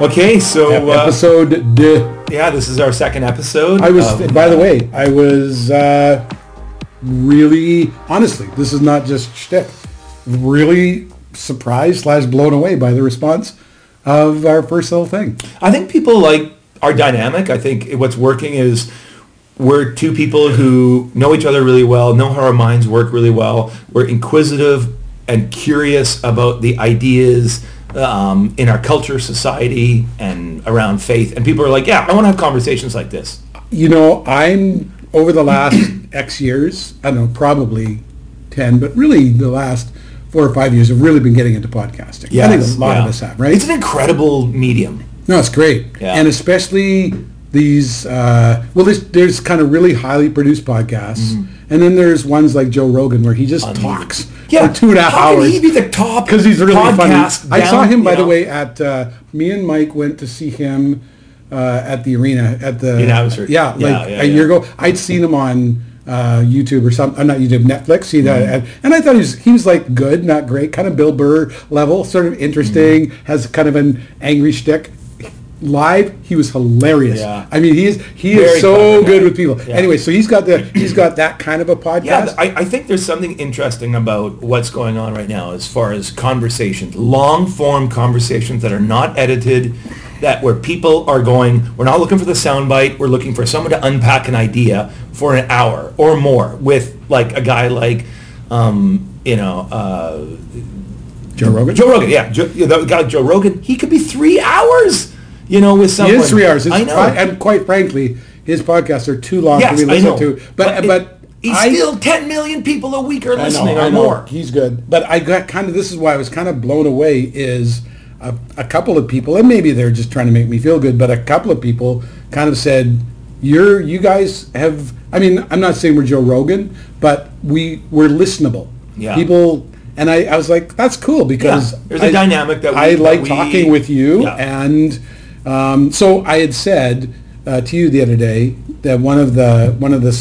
Okay, so uh, episode. De, yeah, this is our second episode. I was, by the way, I was uh, really, honestly, this is not just shtick. Really surprised slash blown away by the response of our first little thing. I think people like our dynamic. I think what's working is we're two people who know each other really well, know how our minds work really well. We're inquisitive and curious about the ideas um, in our culture, society, and around faith. And people are like, yeah, I want to have conversations like this. You know, I'm over the last X years, I don't know, probably 10, but really the last four or five years have really been getting into podcasting. I think a lot yeah. of us have, right? It's an incredible medium. No, it's great. Yeah. And especially these, uh, well, there's, there's kind of really highly produced podcasts. And then there's ones like Joe Rogan where he just talks for two and a half hours. Can he be the top because he's really funny. I saw him, by you the way, at uh, me and Mike went to see him uh, at the arena at the In Abbotsford. Yeah, like Yeah, yeah, a year yeah. ago. I'd seen him on uh, YouTube or something. Uh, not YouTube, Netflix. He Mm-hmm. and, and I thought he was he was like good, not great, kind of Bill Burr level, sort of interesting. Mm-hmm. Has kind of an angry shtick. Live, he was hilarious. Yeah. I mean, he is he Very is so good with people. Yeah. Anyway, so he's got the he's got that kind of a podcast. Yeah, I, I think there's something interesting about what's going on right now as far as conversations, long form conversations that are not edited, that where people are going, we're not looking for the soundbite, we're looking for someone to unpack an idea for an hour or more with like a guy like, um, you know, uh, Joe Rogan. Joe Rogan. Yeah, Joe, the guy Joe Rogan, he could be three hours, you know, with He someone. is three hours. His I know. po- and quite frankly, his podcasts are too long yes, to I listen know. to. But but, it- he's I, still 10 million people a week are I listening know, or I know. more. He's good. But I got kind of this is why I was kind of blown away is a, a couple of people and maybe they're just trying to make me feel good, but a couple of people kind of said, "You're you guys have." I mean, I'm not saying we're Joe Rogan, but we we're listenable. Yeah. People. And I, I was like, that's cool because Yeah, there's a I- dynamic that we- I that like we- talking with you, Yeah. and um, so I had said uh, to you the other day that one of the one of the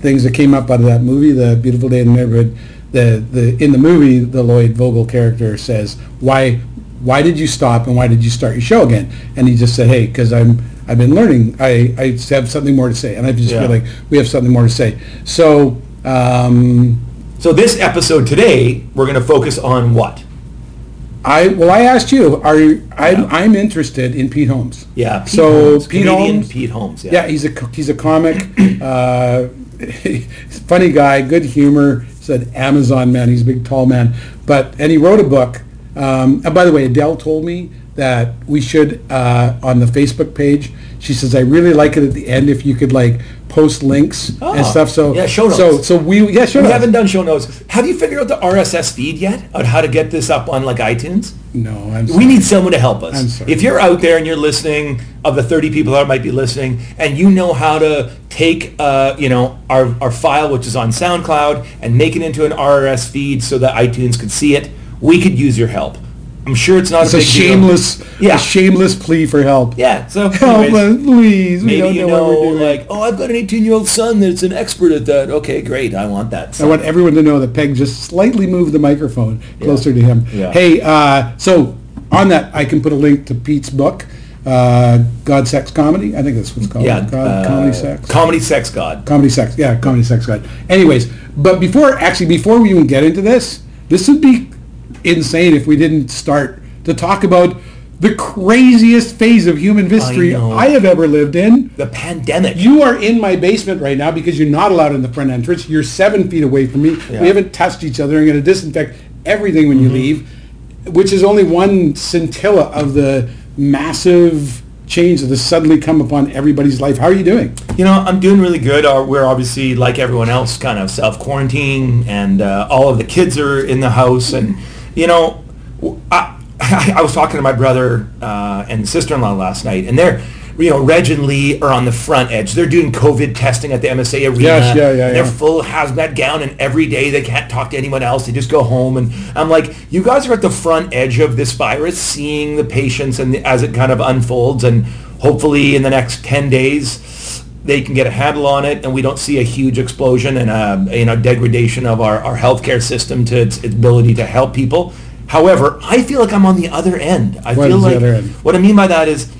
things that came up out of that movie, The Beautiful Day in the Neighborhood, the the in the movie, the Lloyd Vogel character says, "Why why did you stop and why did you start your show again?" And he just said, "Hey, because I'm I've been learning. I I have something more to say, and I just Yeah. feel like we have something more to say." So. Um, So this episode today, we're going to focus on what? I well, I asked you. Are you, I'm Yeah. I'm interested in Pete Holmes. Yeah, Pete so Holmes, Pete Holmes. Pete Holmes. Yeah. Yeah, he's a he's a comic, uh, funny guy, good humor. He's an Amazon man. He's a big, tall man. But and he wrote a book. Um, and by the way, Adele told me that we should uh, on the Facebook page. She says I really like it at the end if you could like post links Oh, and stuff. So yeah, show notes. so so we yeah show We notes. haven't done show notes. Have you figured out the RSS feed yet on how to get this up on like iTunes? no, I'm We need someone to help us. I'm sorry. If you're out there and you're listening, of the 30 people that might be listening, and you know how to take, uh, you know, our, our file, which is on SoundCloud, and make it into an RSS feed so that iTunes could see it, we could use your help. I'm sure it's not It's a a shameless Yeah. a shameless plea for help. Yeah. So Help anyways, please. We maybe don't you know, know, what we're doing. like, oh, I've got an 18 year old son that's an expert at that. Okay, great. I want that. I want everyone to know that Peg just slightly moved the microphone closer to him. Yeah. Hey, uh, so on that, I can put a link to Pete's book, uh, God, Sex, Comedy. I think that's what it's called. yeah. God, uh, Comedy, Sex. Comedy, sex, God. Comedy, Sex. Yeah, Comedy, Sex, God. Anyways, but before, actually, before we even get into this, this would be insane if we didn't start to talk about the craziest phase of human history know. I have ever lived in. The pandemic. You are in my basement right now because you're not allowed in the front entrance. You're seven feet away from me. Yeah. Mm-hmm. We haven't touched each other. I'm going to disinfect everything when you leave, which is only one scintilla of the massive change that has suddenly come upon everybody's life. How are you doing? You know, I'm doing really good. Uh, We're obviously, like everyone else, kind of self-quarantine, and uh, all of the kids are in the house. And, you know, I was talking to my brother uh, and sister-in-law last night, and they're, you know, Reg and Lee are on the front edge. They're doing COVID testing at the MSA Arena. Yes, yeah, yeah, They're yeah. full hazmat gown, and every day they can't talk to anyone else. They just go home. And I'm like, you guys are at the front edge of this virus, seeing the patients and as it kind of unfolds. And hopefully, in the next 10 days, they can get a handle on it, and we don't see a huge explosion and a you know degradation of our, our healthcare system to its, its ability to help people. However, I feel like I'm on the other end. I What feel like what I mean by that is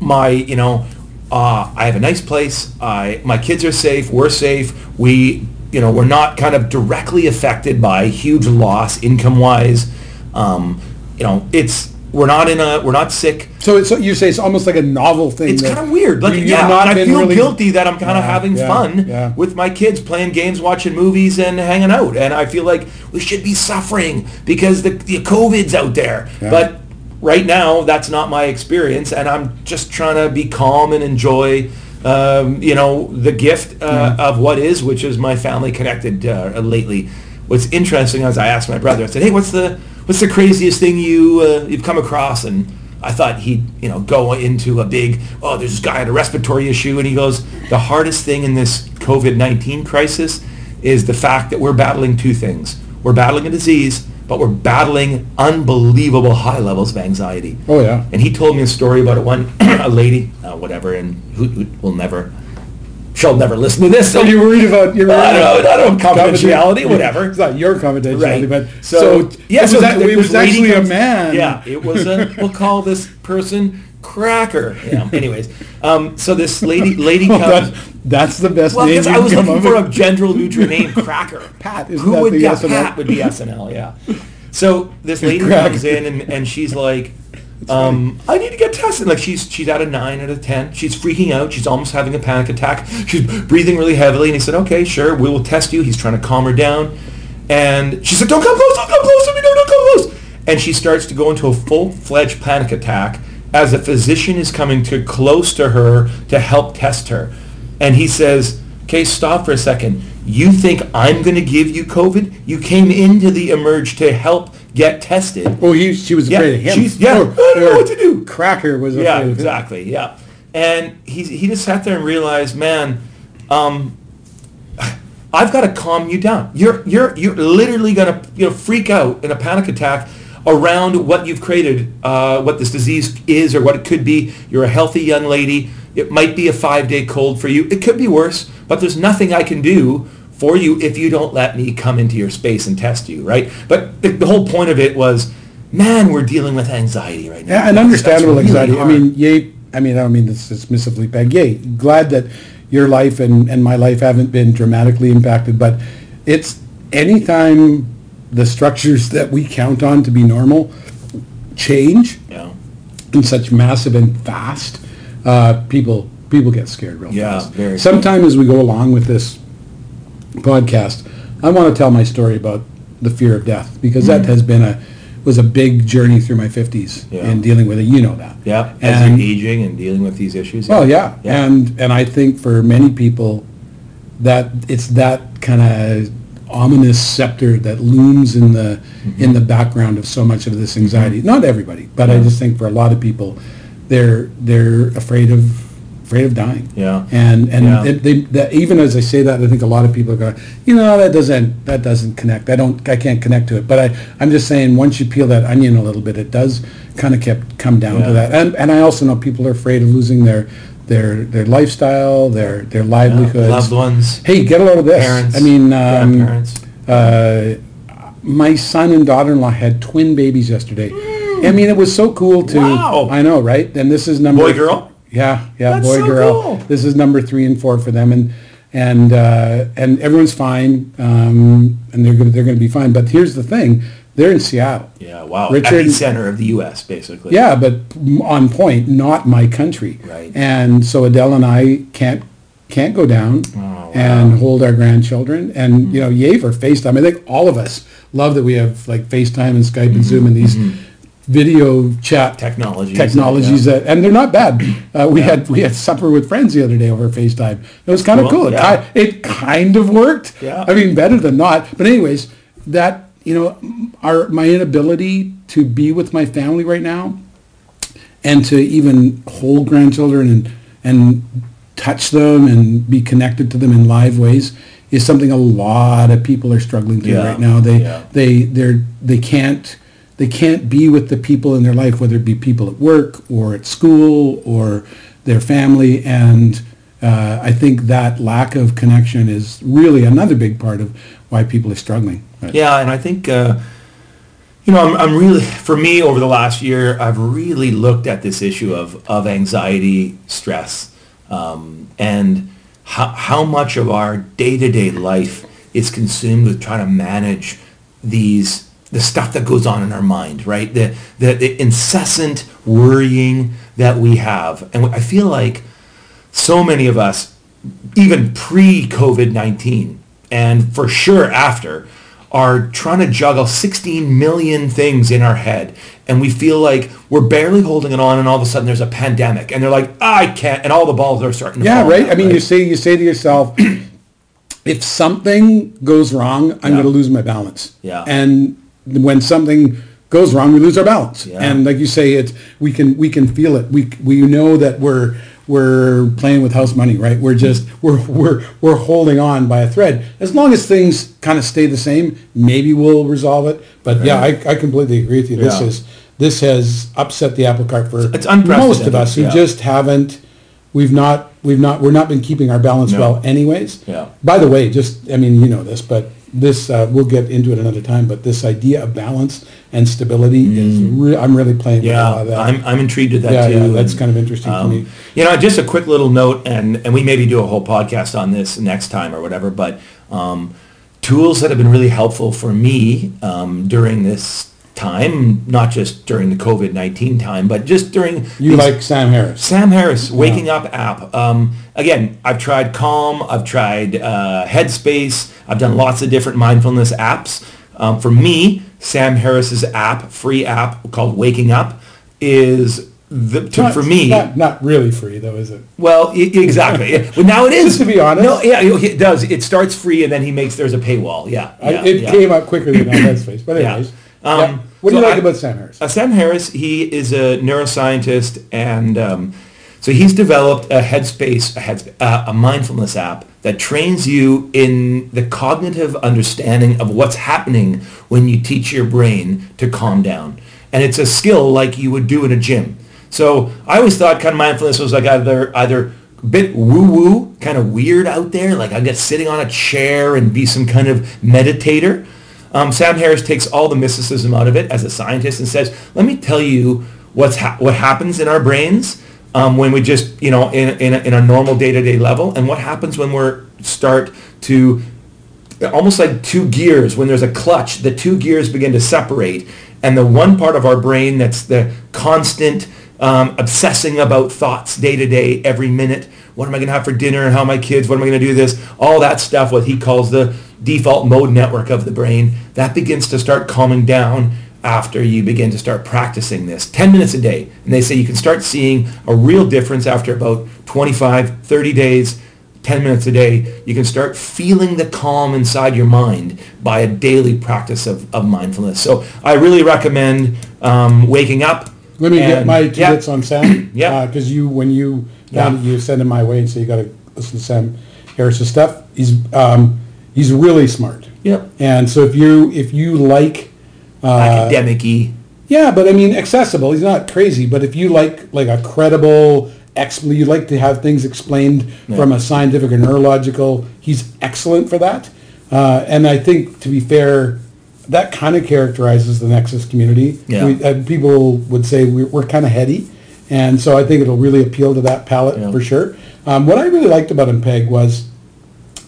my, you know, uh, I have a nice place. I my kids are safe. We're safe. We, you know, we're not kind of directly affected by huge loss income wise. Um, you know, it's we're not in a we're not sick. So, it's, so you say it's almost like a novel thing. It's kind of weird. Like, you- yeah, not I feel really- guilty that I'm kind of Yeah, having yeah, fun yeah. with my kids, playing games, watching movies, and hanging out. And I feel like we should be suffering because the, the COVID's out there. But right now, that's not my experience, and I'm just trying to be calm and enjoy. Um, you know the gift uh, of what is, which is my family connected uh, lately. What's interesting is I asked my brother. I said, "Hey, what's the what's the craziest thing you uh, you've come across?" And I thought he'd you know go into a big oh there's this guy had a respiratory issue and he goes the hardest thing in this COVID nineteen crisis is the fact that we're battling two things we're battling a disease but we're battling unbelievable high levels of anxiety Oh, yeah. and he told me a story about it one a lady uh, whatever and who, who will never she'll never listen to this so you're worried about you're I don't know, I don't know, confidentiality, whatever. It's not your confidentiality, Right. but So, so, yeah, it so was, it was actually comes- a man. Yeah, it was a. we'll call this person Cracker. Yeah. Anyways, um, so this lady lady Well, comes. that, that's the best Well, name I was looking for a general neutral name, Cracker. Pat, isn't Who that would the yeah, SNL? Pat would be SNL, yeah. So this lady Cracker. comes in and, and she's like, um, I need to get tested. Like she's she's at a nine out of ten. She's freaking out. She's almost having a panic attack. She's breathing really heavily. And he said, okay, sure, we will test you. He's trying to calm her down. And she said, don't come close, don't come close to me, no, don't come close. And she starts to go into a full-fledged panic attack as a physician is coming to close to her to help test her. And he says, okay, stop for a second. You think I'm going to give you COVID? You came into the Emerge to help get tested. Well, he, she was Yeah, afraid of him. she's- yeah, Or- I don't know what to do. Cracker was Yeah, exactly. Yeah, and he he just sat there and realized, man, um, I've got to calm you down. You're you're you're literally gonna you know freak out in a panic attack around what you've created, uh, what this disease is or what it could be. You're a healthy young lady. It might be a five day cold for you. It could be worse, but there's nothing I can do for you if you don't let me come into your space and test you, right? But the, the whole point of it was, man, we're dealing with anxiety right now. Yeah, and understandable really anxiety. I mean, yay, I mean, I don't mean this dismissively, Peg. Yay, glad that your life and, and my life haven't been dramatically impacted, but it's anytime the structures that we count on to be normal change Yeah. in such massive and fast, uh, people people get scared real Yeah, fast. very. Sometime as we go along with this podcast, I want to tell my story about the fear of death because that has been a was a big journey through my 50s Yeah. in dealing with it. You know that. Yeah, as And- you're aging and dealing with these issues. Well, yeah. Yeah. And and I think for many people that it's that kind of ominous scepter that looms in the Mm-hmm. in the background of so much of this anxiety. Not everybody, but I just think for a lot of people they're they're afraid of afraid of dying. Yeah. And and Yeah. they, they, that even as I say that, I think a lot of people are going, you know, that doesn't that doesn't connect. I don't I can't connect to it. But I I'm just saying once you peel that onion a little bit, it does kind of kept come down Yeah. to that. And and I also know people are afraid of losing their their their lifestyle, their their livelihoods. Loved ones, Hey, get a load of this. parents, I mean, um, grandparents. uh, my son and daughter-in-law had twin babies yesterday. I mean, it was so cool to. Wow. I know, right? And this is number Boy, girl? Yeah, yeah, That's boy, so girl. cool. This is number three and four for them, and and uh, and everyone's fine, um, and they're gonna they're gonna be fine. But here's the thing: they're in Seattle. Yeah, wow. Richard- center of the U.S., basically. Yeah, but on point, not my country. Right. And so Adele and I can't can't go down Oh, wow. and hold our grandchildren. And you know, yay for FaceTime. I think all of us love that we have like FaceTime and Skype and Zoom and these video chat. Technologies. technologies yeah. that and they're not bad. Uh, we had we had supper with friends the other day over FaceTime. It was kind of Cool, yeah. it kind of worked. Yeah. I mean, better than not. But anyways, that you know, our my inability to be with my family right now, and to even hold grandchildren and and touch them and be connected to them in live ways is something a lot of people are struggling through Yeah, right now. They yeah. they they're they can't they can't be with the people in their life, whether it be people at work or at school or their family, and uh, I think that lack of connection is really another big part of why people are struggling. But- Yeah, and I think, uh, You know, I'm, I'm really, for me, over the last year, I've really looked at this issue of, of anxiety, stress, um, and how, how much of our day-to-day life is consumed with trying to manage these, the stuff that goes on in our mind, right? The, the, the incessant worrying that we have. And I feel like so many of us, even pre-COVID-19, and for sure after, are trying to juggle 16 million things in our head and we feel like we're barely holding it on and all of a sudden there's a pandemic and they're like I can't and all the balls are starting to fall. Yeah, right. down, I mean, you say you say to yourself, if something goes wrong, I'm Yeah. going to lose my balance. Yeah. And when something goes wrong, we lose our balance. Yeah. And like you say, it's we can we can feel it. We we know that we're we're playing with house money, right? We're just we're we're we're holding on by a thread. As long as things kind of stay the same, maybe we'll resolve it. But yeah, I, I completely agree with you. This Yeah. is this has upset the apple cart for It's most of us who yeah. just haven't we've not we've not we're not been keeping our balance No. well anyways Yeah. by the way just i mean you know this but this uh, we'll get into it another time but this idea of balance and stability is re- i'm really playing with a lot Yeah, of that I'm, I'm intrigued with that yeah, too. yeah that's and, kind of interesting to um, me You know, just a quick little note, and, and we maybe do a whole podcast on this next time or whatever, but um, tools that have been really helpful for me um, during this time, not just during the COVID-19 time, but just during you these- like sam harris Sam Harris Waking Up app. Um, again, I've tried Calm, I've tried uh, Headspace, I've done lots of different mindfulness apps. Um, for me, Sam Harris's app, free app called Waking Up, is the, to, Not- for me. not, not really free though is it Well, i- exactly. well, now it is. Just to be honest. No, yeah, it does. It starts free, and then he makes there's a paywall. Yeah, I, yeah, it yeah. came up quicker than on headspace but Yeah. anyways Um, what do so you like I- about sam harris Uh, Sam Harris, he is a neuroscientist, and um, so he's developed a Headspace, a, headspace uh, a mindfulness app that trains you in the cognitive understanding of what's happening when you teach your brain to calm down. And it's a skill like you would do in a gym. So I always thought kind of mindfulness was like either either a bit woo-woo, kind of weird out there, like I get sitting on a chair and be some kind of meditator. Um, Sam Harris takes all the mysticism out of it as a scientist and says, "Let me tell you what's ha- what happens in our brains um, when we just, you know, in in a, in a normal day-to-day level, and what happens when we're start to almost like two gears when there's a clutch the two gears begin to separate and the one part of our brain that's the constant um, obsessing about thoughts day to day every minute. What am i going to have for dinner? How my kids? What am i going to do this? All that stuff what he calls the default mode network of the brain that begins to start calming down after you begin to start practicing this. 10 minutes a day. And they say you can start seeing a real difference after about 25 30 days 10 minutes a day, you can start feeling the calm inside your mind by a daily practice of, of mindfulness. So I really recommend um, waking up. Let me get my two yeah, bits on Sam. Yeah. Because you, when you Yeah. you send him my way and so you got to listen to Sam Harris's stuff. He's um, he's really smart. Yep. And so if you if you like, uh, Academic-y. yeah, but I mean accessible. He's not crazy, but if you like like a credible, you like to have things explained from a scientific or neurological. He's excellent for that. Uh, and I think to be fair, that kind of characterizes the Nexus community. Yeah. We, uh, people would say we're, we're kind of heady, and so I think it'll really appeal to that palate Yeah. for sure. Um, what I really liked about him, Peg, was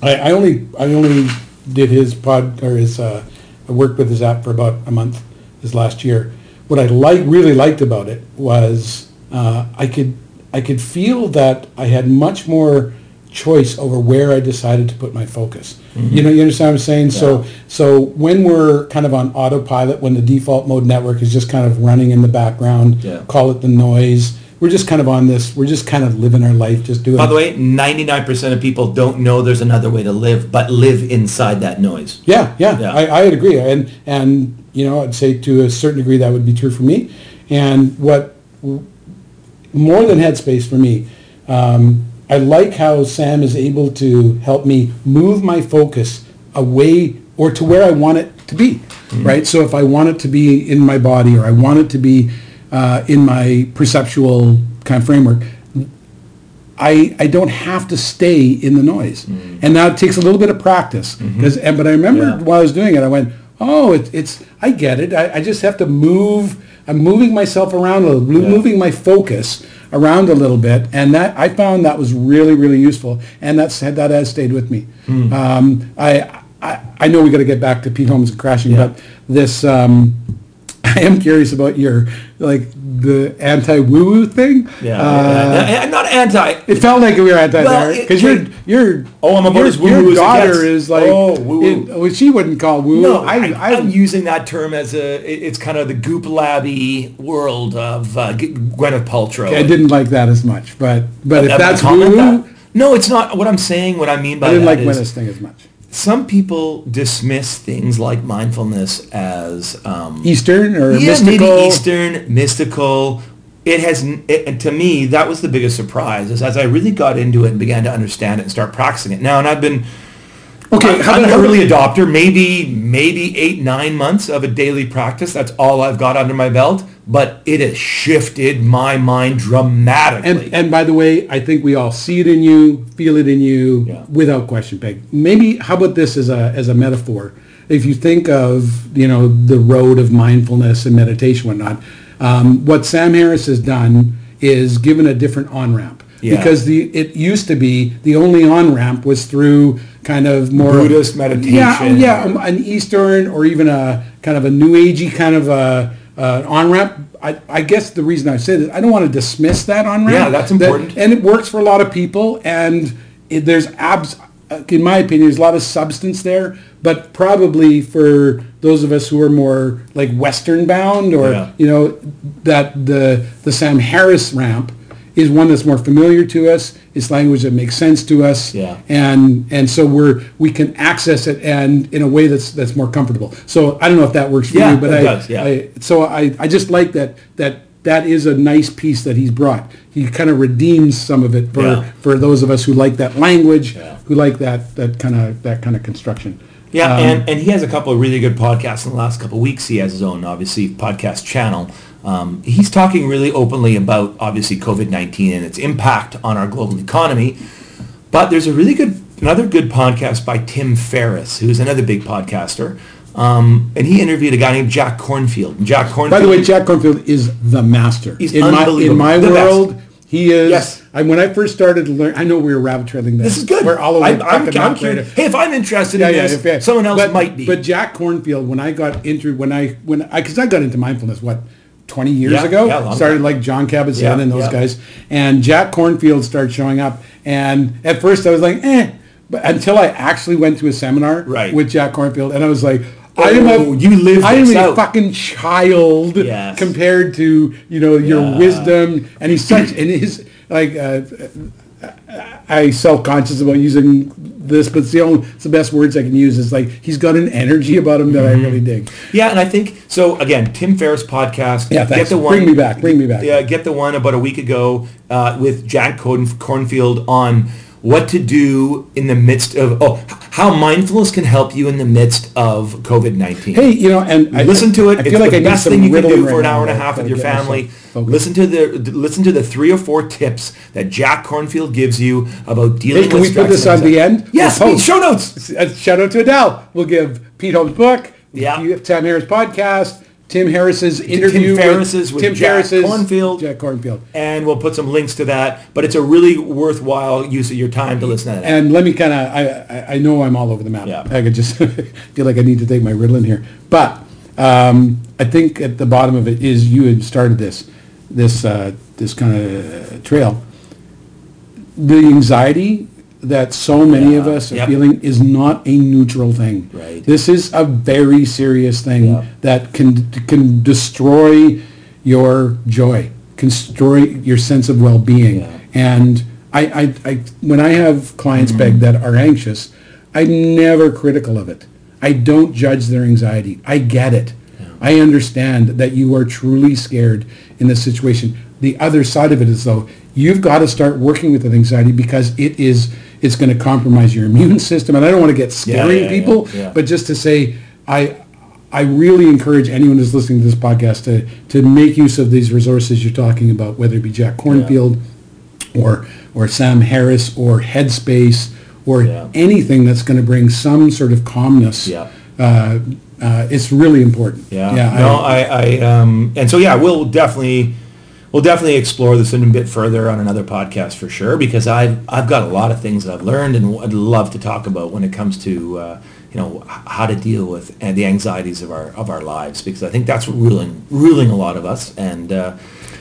I, I only I only did his pod or his uh, I worked with his app for about a month this last year. What I like really liked about it was uh, I could I could feel that I had much more choice over where I decided to put my focus. You know, you understand what I'm saying? So so when we're kind of on autopilot, when the default mode network is just kind of running in the background, Yeah. call it the noise. We're just kind of on this. We're just kind of living our life, just doing. It. By the way, 99% of people don't know there's another way to live, but live inside that noise. Yeah, yeah, Yeah. I, I'd agree, and and you know, I'd say to a certain degree that would be true for me. And what more than Headspace for me, um, I like how Sam is able to help me move my focus away or to where I want it to be, mm-hmm. right? So if I want it to be in my body or I want it to be uh, in my perceptual kind of framework, I, I don't have to stay in the noise. Mm. And now it takes a little bit of practice. Mm-hmm. 'Cause- and, but I remember Yeah. while I was doing it, I went, oh, it, it's, I get it. I, I just have to move, I'm moving myself around a little, Yeah. moving my focus around a little bit. And that, I found that was really, really useful. And that's, that has stayed with me. Hmm. Um, I, I, I know we got to get back to Pete Holmes and crashing, Yeah. but this, um, I am curious about your, like, the anti-woo-woo thing. Yeah, Uh, yeah. I'm not anti. It felt like we were anti Well, there it- because your it- your Oh, I'm about your, as woo-woo your as it daughter is like Oh, woo-woo. it- well, she wouldn't call woo. No, I, I, I, am using that term as a. it- It's kind of the goop labby world of uh, G- Gwyneth Paltrow. I didn't like that as much, but but if I that's comment woo, that? No, it's not. What I'm saying, what I mean by I didn't that like is Gwyneth's thing as much. Some people dismiss things like mindfulness as um, Eastern or yeah, mystical. maybe Eastern, mystical. It has, it, to me, that was the biggest surprise. Is as I really got into it and began to understand it and start practicing it now, and I've been Okay, how I'm about an early adopter, maybe maybe eight nine months of a daily practice. That's all I've got under my belt, but it has shifted my mind dramatically. And and by the way, I think we all see it in you, feel it in you, Yeah. without question, Peg. Maybe how about this as a as a metaphor? If you think of you know the road of mindfulness and meditation, whatnot, um, what Sam Harris has done is given a different on ramp. Yeah. Because the it used to be the only on ramp was through kind of more Buddhist meditation. yeah, um, an Eastern or even a kind of a New Agey kind of a uh, on ramp. I, I guess the reason I say this, I don't want to dismiss that on ramp. Yeah, that's important. and it works for a lot of people, and it, there's abs. uh, In my opinion, there's a lot of substance there, but probably for those of us who are more like Western bound, or Yeah. you know, that the the Sam Harris ramp is one that's more familiar to us. It's language that makes sense to us, Yeah. and and so we're we can access it and in a way that's that's more comfortable. So I don't know if that works for Yeah, you, but it I, does, yeah. I so I I just like that that that is a nice piece that he's brought. He kind of redeems some of it for Yeah. for those of us who like that language, Yeah. who like that that kind of that kind of construction. Yeah, Um, and, and he has a couple of really good podcasts in the last couple of weeks. He has his own, obviously, podcast channel. Um, he's talking really openly about, obviously, COVID-19 and its impact on our global economy. But there's a really good, another good podcast by Tim Ferriss, who's another big podcaster. Um, and he interviewed a guy named Jack Kornfield. Jack Kornfield. By the way, Jack Kornfield is the master. He's in my in my The best. world. He is. Yes. I, when I first started to learn, I know we were rabbit trailing. this this is good. We're all over. I'm, the I'm, I'm curious. Hey, if I'm interested yeah, in yeah, this, yeah. someone else but, might be. But Jack Kornfield, when I got into when I when I because I got into mindfulness what twenty years Yeah, ago, yeah, started like Jon Kabat-Zinn Yeah, and those yeah. guys, and Jack Kornfield started showing up, and at first I was like, eh, but until I actually went to a seminar Right. with Jack Kornfield, and I was like. I am Oh, a, you live I am a fucking child Yes. compared to you know your wisdom, and he's such and his like uh, I self-conscious about using this, but it's the only, it's the best words I can use. Is like he's got an energy about him that Mm-hmm. I really dig. Yeah, and I think so. Again, Tim Ferriss podcast. Yeah, thanks. Get the one. Bring me back, bring me back. Yeah, get the one about a week ago uh, with Jack Corn- Kornfield on what to do in the midst of oh how mindfulness can help you in the midst of COVID nineteen. Hey, you know, and I Listen to it. I it's feel like the I best thing you can do for an hour and a half with your family. Listen to the listen to the three or four tips that Jack Kornfield gives you about dealing Hey, can with we put this on the end? Yes, We'll show notes. Uh, Shout out to Adele. We'll give Pete Holmes' book. Yeah. you- Sam Harris podcast. Tim Harris's interview Ferriss's with Tim Jack Ferriss's Kornfield. Jack Kornfield. and we'll put some links to that. But it's a really worthwhile use of your time to listen to that. And let me kind of, I, I, I know I'm all over the map. Yeah. I could just feel like I need to take my Ritalin here. But um, I think at the bottom of it is you had started this, this, uh, this kind of trail. The anxiety that so many of us are Yep. feeling is not a neutral thing. Right. This is a very serious thing Yeah. that can can destroy your joy, can destroy your sense of well-being. Yeah. And I, I, I, when I have clients Mm-hmm. beg that are anxious, I'm never critical of it. I don't judge their anxiety. I get it. I understand that you are truly scared in this situation. The other side of it is though, you've got to start working with that anxiety because it is, it's going to compromise your immune system. And I don't want to get scaring yeah, people, yeah, yeah. but just to say, I, I really encourage anyone who's listening to this podcast to, to make use of these resources you're talking about, whether it be Jack Kornfield or, or Sam Harris or Headspace or Yeah. anything that's going to bring some sort of calmness Yeah. uh, uh, it's really important. Yeah. Yeah. no, I, I, um, and so yeah, we'll definitely, we'll definitely explore this in a bit further on another podcast for sure because I've, I've got a lot of things that I've learned and I'd love to talk about when it comes to, uh, you know, how to deal with the anxieties of our of our lives because I think that's ruling ruling a lot of us and uh,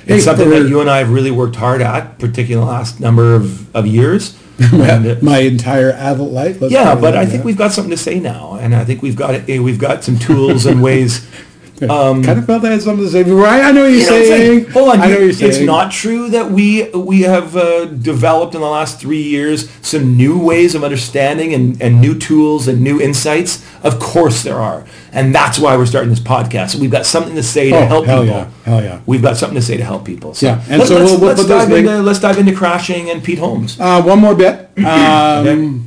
Hey, it's something that you and I have really worked hard at, particularly the last number of, of years. And, uh, my entire adult life. yeah, but I think we've got something to say now, and I think we've got. We've got some tools and ways. Um, kind of felt I had something to say before. I, I know what you're you know saying. saying? Hold on, I know you're saying. it's not true that we we have uh, developed in the last three years some new ways of understanding and, and new tools and new insights. Of course there are, and that's why we're starting this podcast. We've got something to say to Oh, help hell people. yeah, hell yeah. We've got something to say to help people. So Yeah, and let, so let's, we'll- let's dive into let's dive into crashing and Pete Holmes. Uh, one more bit. Um,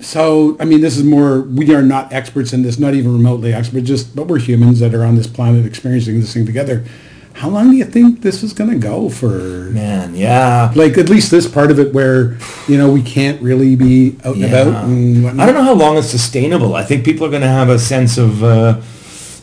so, I mean, this is more, we are not experts in this, not even remotely expert, just, but we're humans that are on this planet experiencing this thing together. How long do you think this is going to go for? Man, yeah. Like, at least this part of it where, you know, we can't really be out and about and. I don't know how long it's sustainable. I think people are going to have a sense of uh,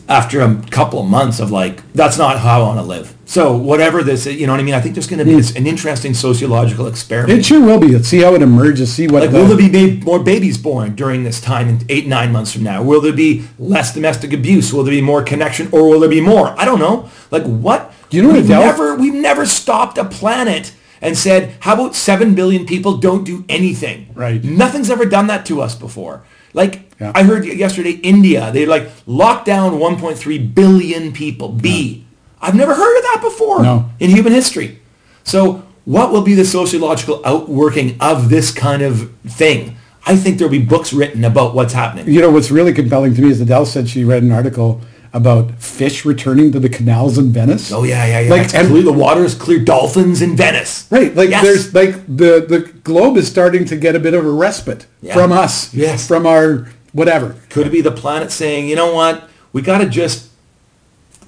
after a couple of months of like that's not how I want to live. So whatever this, is, you know what I mean. I think there's going to be this, an interesting sociological experiment. It sure will be. Let's see how it emerges, see what like, the- will there be more babies born during this time in eight, nine months from now? Will there be less domestic abuse? Will there be more connection, or will there be more? I don't know. Like what? Do you know what we've never we've never stopped a planet and said, how about seven billion people don't do anything? Right. Nothing's ever done that to us before. Like Yeah. I heard yesterday, India they like locked down 1.3 billion people. B. have never heard of that before No. in human history. So what will be the sociological outworking of this kind of thing? I think there'll be books written about what's happening. You know, what's really compelling to me is Adele said she read an article about fish returning to the canals in Venice. Oh yeah, yeah, yeah. Like, and- clear, the water is clear. Dolphins in Venice. Right, like Yes. there's like the the globe is starting to get a bit of a respite Yeah. from us, Yes. from our whatever. Could it be the planet saying, you know what, we got to just,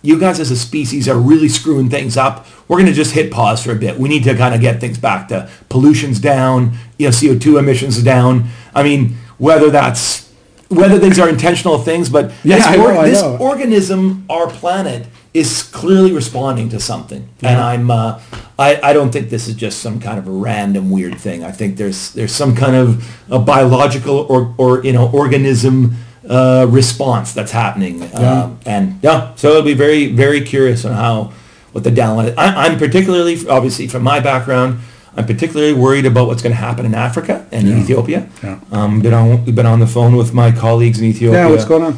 you guys as a species are really screwing things up. We're going to just hit pause for a bit. We need to kind of get things back to pollution's down, you know, CO2 emissions down. I mean, whether that's, whether these are intentional things, but Yeah, this, I know, this organism, our planet, is clearly responding to something. And I'm, uh, I, I don't think this is just some kind of a random weird thing. I think there's there's some kind of a biological or, or you know organism uh, response that's happening. Yeah. Um, and yeah, so it'll be very very curious on how what the downline. I, I'm particularly obviously from my background. I'm particularly worried about what's going to happen in Africa and Ethiopia. Yeah. Um, been on, we've been on the phone with my colleagues in Ethiopia Yeah, what's going on?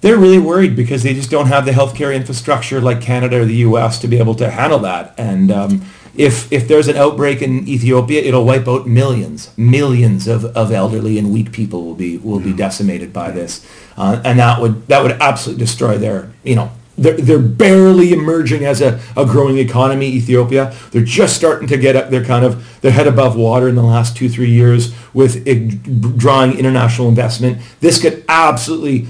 They're really worried because they just don't have the healthcare infrastructure like Canada or the U.S. to be able to handle that. And um, if if there's an outbreak in Ethiopia, it'll wipe out millions, millions of, of elderly and weak people will be will be decimated by this, uh, and that would that would absolutely destroy their you know. They're, they're barely emerging as a, a growing economy, Ethiopia. They're just starting to get up their kind of their head above water in the last two, three years with it, drawing international investment. This could absolutely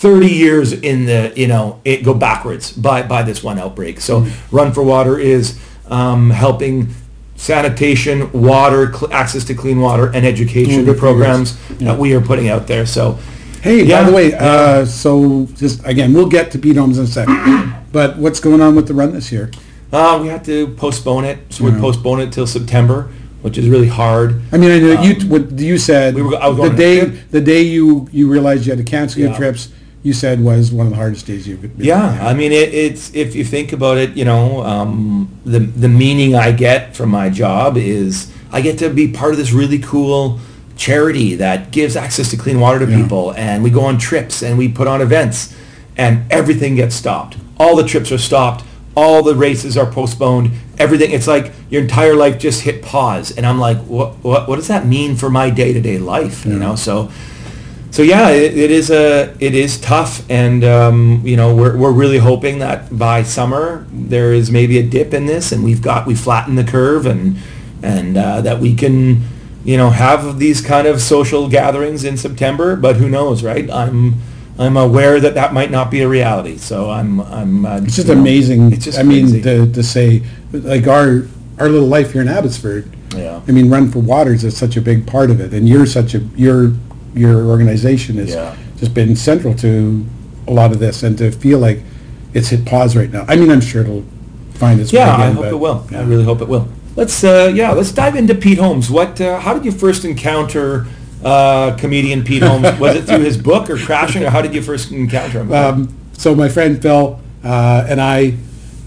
30 years in the you know it go backwards by by this one outbreak so run for water is um, helping sanitation water cl- access to clean water and education for programs. Yeah. that we are putting out there so Hey, Yeah, by the way, yeah. uh, so just again, we'll get to Pete Holmes in a second. but what's going on with the run this year? uh, we had to postpone it so we Yeah. postponed it till september which is really hard I mean, I know you what you said Um, we were- the day the day you you realized you had to cancel your trips. You said was one of the hardest days you've been. Yeah, I mean, it, it's if you think about it, you know, um, the the meaning I get from my job is I get to be part of this really cool charity that gives access to clean water to Yeah. people, and we go on trips and we put on events, and everything gets stopped. All the trips are stopped. All the races are postponed. Everything. It's like your entire life just hit pause, and I'm like, what what what does that mean for my day to day life? You know, so. So yeah, it, it is a it is tough, and um, you know we're we're really hoping that by summer there is maybe a dip in this, and we've got we flatten the curve, and and uh, that we can you know have these kind of social gatherings in September. But who knows, right? I'm I'm aware that that might not be a reality. So I'm I'm. Uh, It's just you know, amazing. It's just I mean, to, to say like our our little life here in Abbotsford. Yeah. I mean, Run for Waters is such a big part of it, and you're such a your your organization has Yeah. just been central to a lot of this and to feel like it's hit pause right now. I mean, I'm sure it'll find its way Yeah, again. I hope but- it will. I really hope it will. Let's uh, yeah, let's dive into Pete Holmes. What? Uh, how did you first encounter uh, comedian Pete Holmes? Was it through his book or crashing, or how did you first encounter him? Um, so my friend Phil uh, and I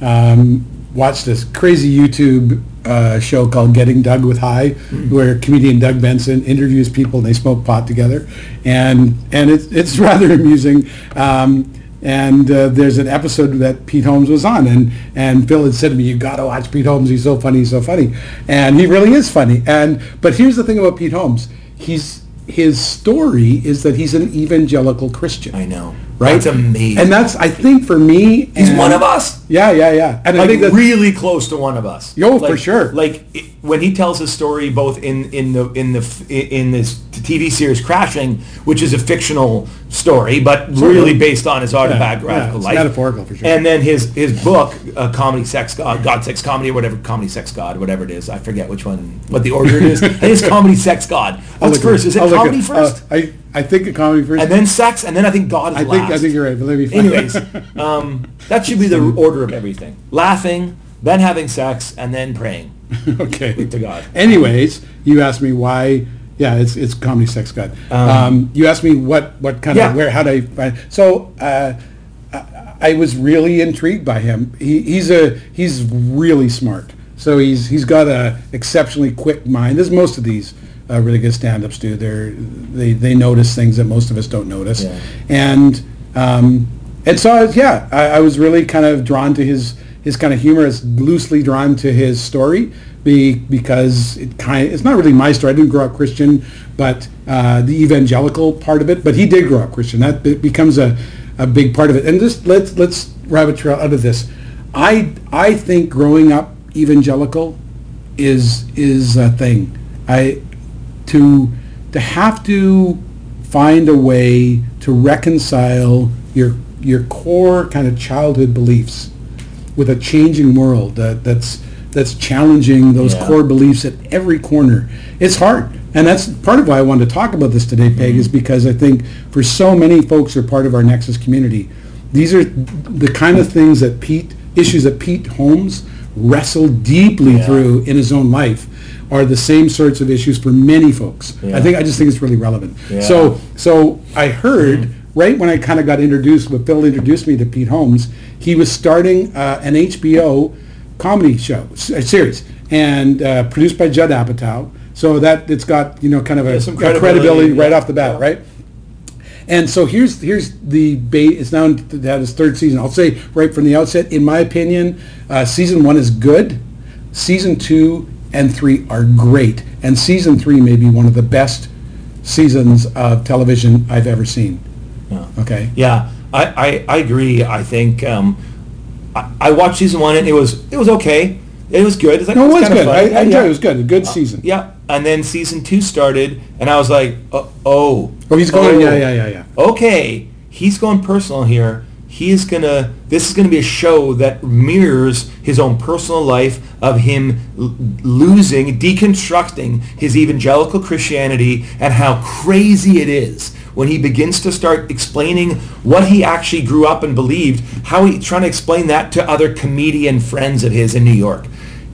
um, watched this crazy YouTube uh, show called Getting Doug with High, where comedian Doug Benson interviews people and they smoke pot together, and and it's it's rather amusing. Um, and uh, there's an episode that Pete Holmes was on, and and Phil had said to me, "You got to watch Pete Holmes. He's so funny. He's so funny." And he really is funny. And but here's the thing about Pete Holmes: he's his story is that he's an evangelical Christian I know. Right? That's amazing. And that's, I think, for me, He's and- one of us. Yeah, yeah, yeah. And I think that really close to one of us. Yo, for sure. Like it, when he tells his story, both in in the in the in this TV series Crashing, which is a fictional story, but really based on his autobiographical yeah, it's life, metaphorical for sure. And then his his book, uh, Comedy Sex God, God Sex Comedy, or whatever, Comedy Sex God, whatever it is. I forget which one, what the order it is. I think it's Comedy Sex God. What's first? it- Is it I'll comedy first? uh, I I think a comedy first. and then sex, and then I think God is I last. think I think you're right. But let me Anyways, um, that should be the order of everything. Laughing, then having sex, and then praying okay. to God. Anyways, you asked me why. Yeah, it's it's comedy sex god. Um, you asked me what what kind Yeah. of where how do I find so. Uh, I, I was really intrigued by him. He, he's a he's really smart. So he's he's got a exceptionally quick mind. As most of these uh, really good stand-ups do. They're they they notice things that most of us don't notice. Yeah. And um, and so yeah, I, I was really kind of drawn to his his kind of humor. Is loosely drawn to his story be, because it kind it's not really my story. I didn't grow up Christian, but uh, the evangelical part of it. But he did grow up Christian. That be- becomes a, a big part of it. And just let's let's rabbit trail out of this. I I think growing up evangelical is is a thing. I to to have to find a way to reconcile your your core kind of childhood beliefs with a changing world that, that's that's challenging those Yeah. core beliefs at every corner. It's hard. And that's part of why I wanted to talk about this today, Peg, is mm-hmm. because I think for so many folks who are part of our Nexus community, these are the kind of things that Pete, issues that Pete Holmes wrestled deeply Yeah. through in his own life are the same sorts of issues for many folks. Yeah. I think I just think it's really relevant. Yeah. So so I heard right when I kind of got introduced, when Phil introduced me to Pete Holmes, he was starting uh, an HBO comedy show series and uh, produced by Judd Apatow. So that it's got you know kind of a, some a credibility, credibility, right off the bat, right? And so here's here's the bait. It's now in- that is third season. I'll say right from the outset, in my opinion, uh, season one is good. Season two and three are great, and season three may be one of the best seasons of television I've ever seen. Yeah. Okay. Yeah, I, I, I agree. I think um, I, I watched season one and it was it was okay. It was good. It's like, No, it was good. I, Yeah, I enjoyed yeah. it. It was good. A good season. Yeah, and then season two started, and I was like, oh, oh, Oh, he's going. oh, Yeah, yeah, yeah, yeah. Okay, he's going personal here. He is gonna. This is gonna be a show that mirrors his own personal life of him l- losing, deconstructing his evangelical Christianity, and how crazy it is when he begins to start explaining what he actually grew up and believed. How he trying to explain that to other comedian friends of his in New York.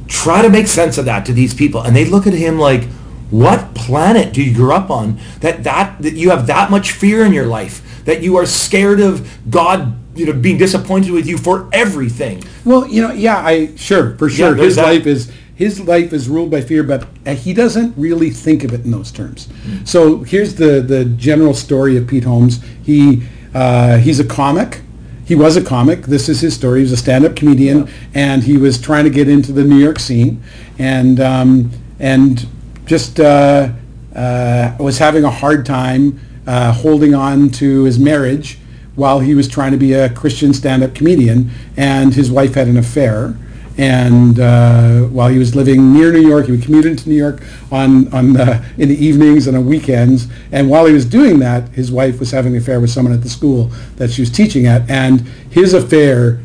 Try to make sense of that to these people, and they look at him like, "What planet do you grow up on that that that you have that much fear in your life that you are scared of God, you know, being disappointed with you for everything?" Well, you know, yeah, I sure for sure there's his that. life is his life is ruled by fear, but uh, he doesn't really think of it in those terms. Mm. So here's the the general story of Pete Holmes. He uh, he's a comic. He was a comic. This is his story. He was a stand-up comedian, and he was trying to get into the New York scene, and um, and just uh, uh, was having a hard time uh, holding on to his marriage while he was trying to be a Christian stand-up comedian, and his wife had an affair. And uh, while he was living near New York, he would commute into New York on, on the, in the evenings and on weekends. And while he was doing that, his wife was having an affair with someone at the school that she was teaching at. And his affair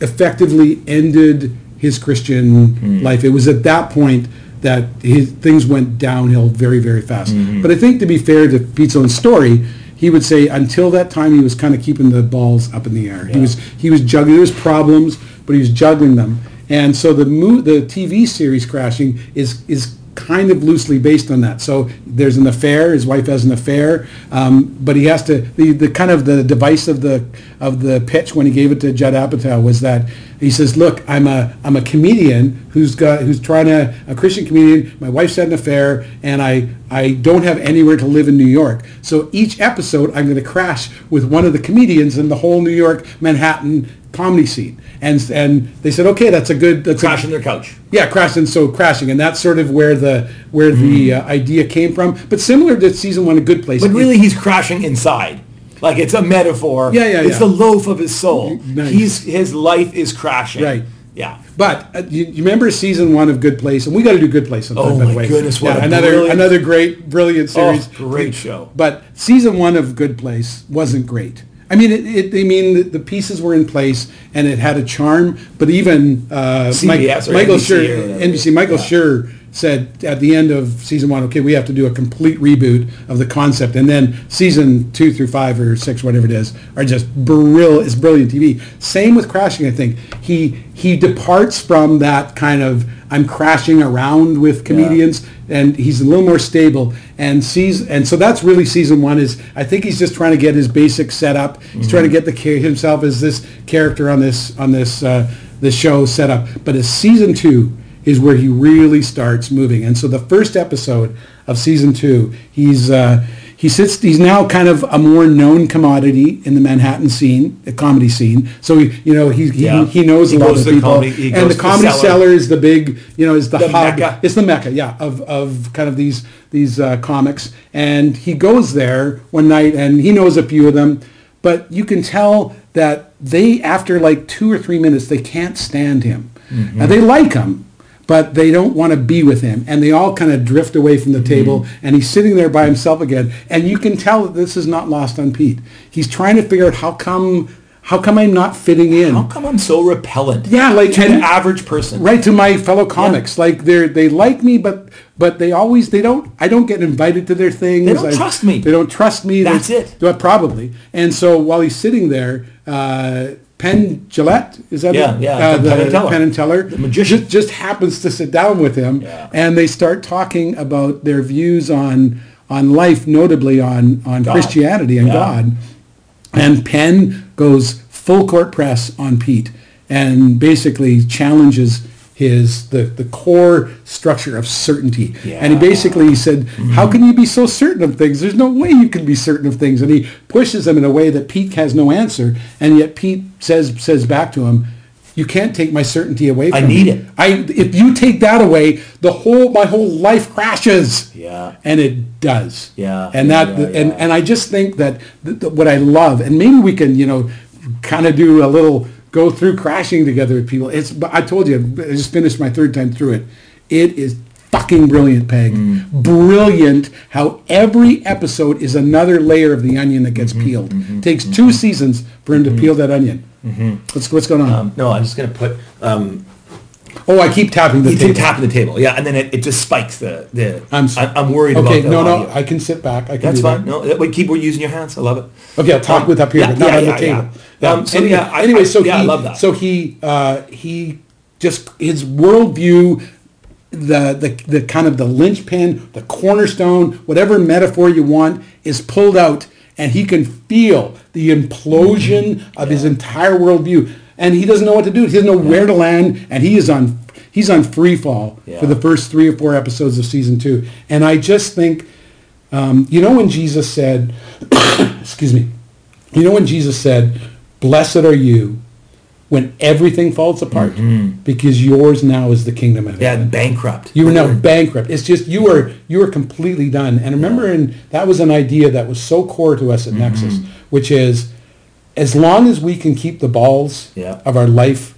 effectively ended his Christian life. It was at that point that his, things went downhill very, very fast. But I think to be fair to Pete's own story, he would say until that time he was kind of keeping the balls up in the air. He was he was juggling. There was problems, but he was juggling them. And so the mo- the TV series Crashing is is kind of loosely based on that. So there's an affair. His wife has an affair, um, but he has to. The, the kind of the device of the of the pitch when he gave it to Judd Apatow was that he says, "Look, I'm a I'm a comedian who's got who's trying to a Christian comedian. My wife's had an affair, and I I don't have anywhere to live in New York. So each episode, I'm going to crash with one of the comedians in the whole New York Manhattan comedy scene." And and they said, "Okay, that's a good that's a, Crashing their couch. yeah, crashing. So crashing, and that's sort of where the where the uh, idea came from. But similar to season one a Good Place. But really, he's crashing inside. Like it's a metaphor. Yeah, yeah, It's yeah. the loaf of his soul. Nice. He's his life is crashing. Right. Yeah. But uh, you, you remember season one of Good Place, and we got to do Good Place sometime. Oh by the my way. goodness, what a another brilliant- another great, brilliant series. Oh, great show. But season one of Good Place wasn't great. I mean, it, it, I mean, the, the pieces were in place and it had a charm. But even uh, CBS or Michael NBC Schur. NBC, Michael Yeah. Schur said at the end of season one, okay, we have to do a complete reboot of the concept, and then season two through five or six, whatever it is, are just brilliant. It's brilliant TV. Same with Crashing. I think he he departs from that kind of I'm crashing around with comedians, and he's a little more stable. And sees and so that's really season one. Is I think he's just trying to get his basics set up. He's trying to get the himself as this character on this on this uh, this show set up. But as season two is where he really starts moving. And so the first episode of season two, he's uh, he sits. He's now kind of a more known commodity in the Manhattan scene, the comedy scene. So he, you know he he, Yeah. he knows He a lot of the people, comedy- he and the comedy cellar. cellar is the big, you know, is the, The hub. mecca. It's the mecca, yeah, of of kind of these these uh, comics. And he goes there one night, and he knows a few of them, but you can tell that they, after like two or three minutes, they can't stand him. Mm-hmm. Now they like him, but they don't want to be with him, and they all kind of drift away from the Mm-hmm. table. And he's sitting there by himself again, and you can tell that this is not lost on Pete. He's trying to figure out how come how come I'm not fitting in. How come I'm so repellent? Yeah, like- to an average person. right to my fellow comics like they're they like me but but they always they don't i don't get invited to their things They don't I- trust me. they don't trust me That's There's- it. probably and so while he's sitting there uh penn Jillette is that Yeah, it? yeah, uh, Penn the and Teller. penn and teller The magician. just, just happens to sit down with him Yeah. and they start talking about their views on on life notably on on God. christianity and Yeah. god and Penn goes full court press on Pete and basically challenges his the, the core structure of certainty. And he Yeah. basically said, mm-hmm. How can you be so certain of things? There's no way you can be certain of things. And he pushes them in a way that Pete has no answer. And yet Pete says says back to him, You can't take my certainty away from me. I need it." I if you take that away, the whole my whole life crashes. Yeah. And it does. Yeah, And yeah, that yeah, and and I just think that th- th- what I love, and maybe we can, you know, kind of do a little go through crashing together with people. It's, but I told you, I just finished my third time through it. It is fucking brilliant, Peg. Mm. Brilliant how every episode is another layer of the onion that gets Mm-hmm, peeled. Takes two seasons for him to peel that onion. What's, what's going on? Um, no, I'm just gonna put. Um, oh, I keep tapping the you table. keep tapping the table, yeah, and then it, it just spikes the the. I'm, s- I- I'm worried okay, about. the no, no, audio. I can sit back. I can That's fine. that. No, that- wait, keep using your hands. I love it. Okay, I'll talk Um, with up here, yeah, but not yeah, on the yeah, table. yeah. Um, so anyway, yeah, I- anyway, I- so yeah, I love that. so he, uh, he just his worldview, the the the kind of the linchpin, the cornerstone, whatever metaphor you want, is pulled out, and he can feel the implosion Mm-hmm. of his entire worldview, and he doesn't know what to do. He doesn't know where to land, and he is on he's on free fall Yeah. for the first three or four episodes of season two, and I just think. Um, you know when Jesus said, excuse me, you know when Jesus said, blessed are you when everything falls apart because yours now is the kingdom of heaven. Yeah, bankrupt. You are now bankrupt. It's just you are you are completely done. And remember, and that was an idea that was so core to us at Nexus, which is as long as we can keep the balls Yeah. of our life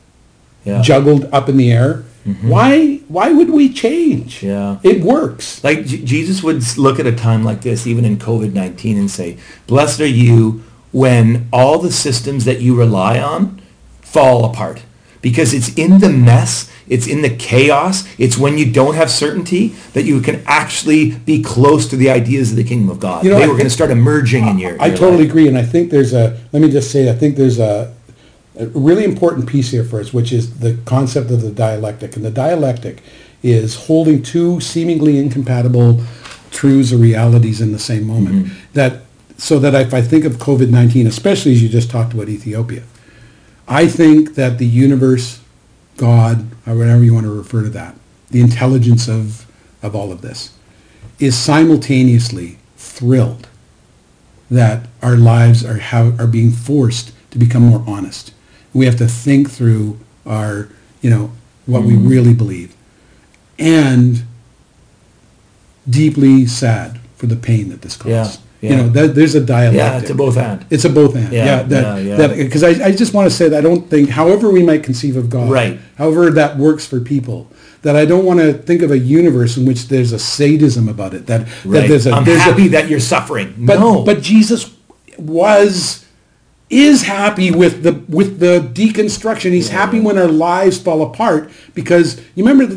Yeah. juggled up in the air, mm-hmm. why why would we change? Yeah. It works. Like J- Jesus would look at a time like this, even in COVID-19, and say, blessed are you when all the systems that you rely on fall apart. Because it's in the mess, it's in the chaos, it's when you don't have certainty that you can actually be close to the ideas of the kingdom of God. You know, they I were going to start emerging in your. I your totally life. agree, and I think there's a, let me just say, I think there's a, a really important piece here for us, which is the concept of the dialectic. And the dialectic is holding two seemingly incompatible truths or realities in the same moment. Mm-hmm. That, so that if I think of COVID-19, especially as you just talked about Ethiopia, I think that the universe, God, or whatever you want to refer to that, the intelligence of, of all of this, is simultaneously thrilled that our lives are how, are being forced to become more honest. We have to think through our, you know, what we mm-hmm. really believe, and deeply sad for the pain that this causes. Yeah, You know, that, there's a dialectic. Yeah, it's a both and. It's a both and. Yeah, Yeah, that, yeah, yeah. because I, I just want to say that I don't think, however we might conceive of God, Right. however that works for people, that I don't want to think of a universe in which there's a sadism about it. That, that there's a I'm there's happy a, that you're suffering. but no. but Jesus was is happy with the with the deconstruction. He's happy when our lives fall apart because you remember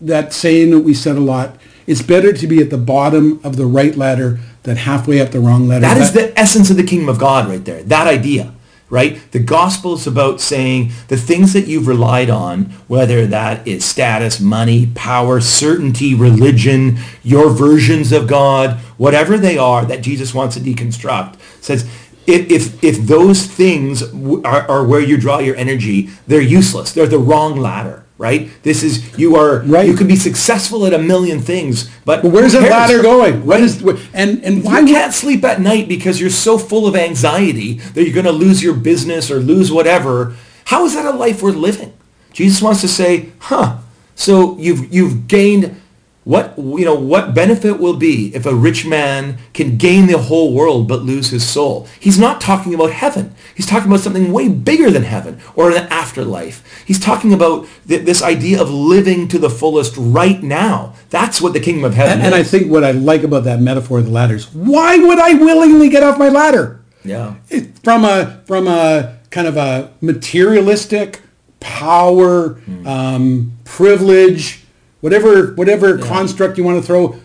that saying that we said a lot. It's better to be at the bottom of the right ladder than halfway up the wrong ladder. That is the essence of the kingdom of God right there. That idea, right? The gospel is about saying the things that you've relied on, whether that is status, money, power, certainty, religion, your versions of God, whatever they are that Jesus wants to deconstruct, says if, if, if those things are, are where you draw your energy, they're useless. They're the wrong ladder, right? This is, you are, Right. you can be successful at a million things, but But where's that ladder going? What is and and why you can't sleep at night because you're so full of anxiety that you're going to lose your business or lose whatever. How is that a life worth living? Jesus wants to say, huh, so you've, you've gained what, you know, what benefit will be if a rich man can gain the whole world but lose his soul? He's not talking about heaven. He's talking about something way bigger than heaven or an afterlife. He's talking about th- this idea of living to the fullest right now. That's what the kingdom of heaven And, and I think what I like about that metaphor of the ladder is why would I willingly get off my ladder? yeah. It, from a from a kind of a materialistic power, um, privilege, whatever whatever construct you want to throw.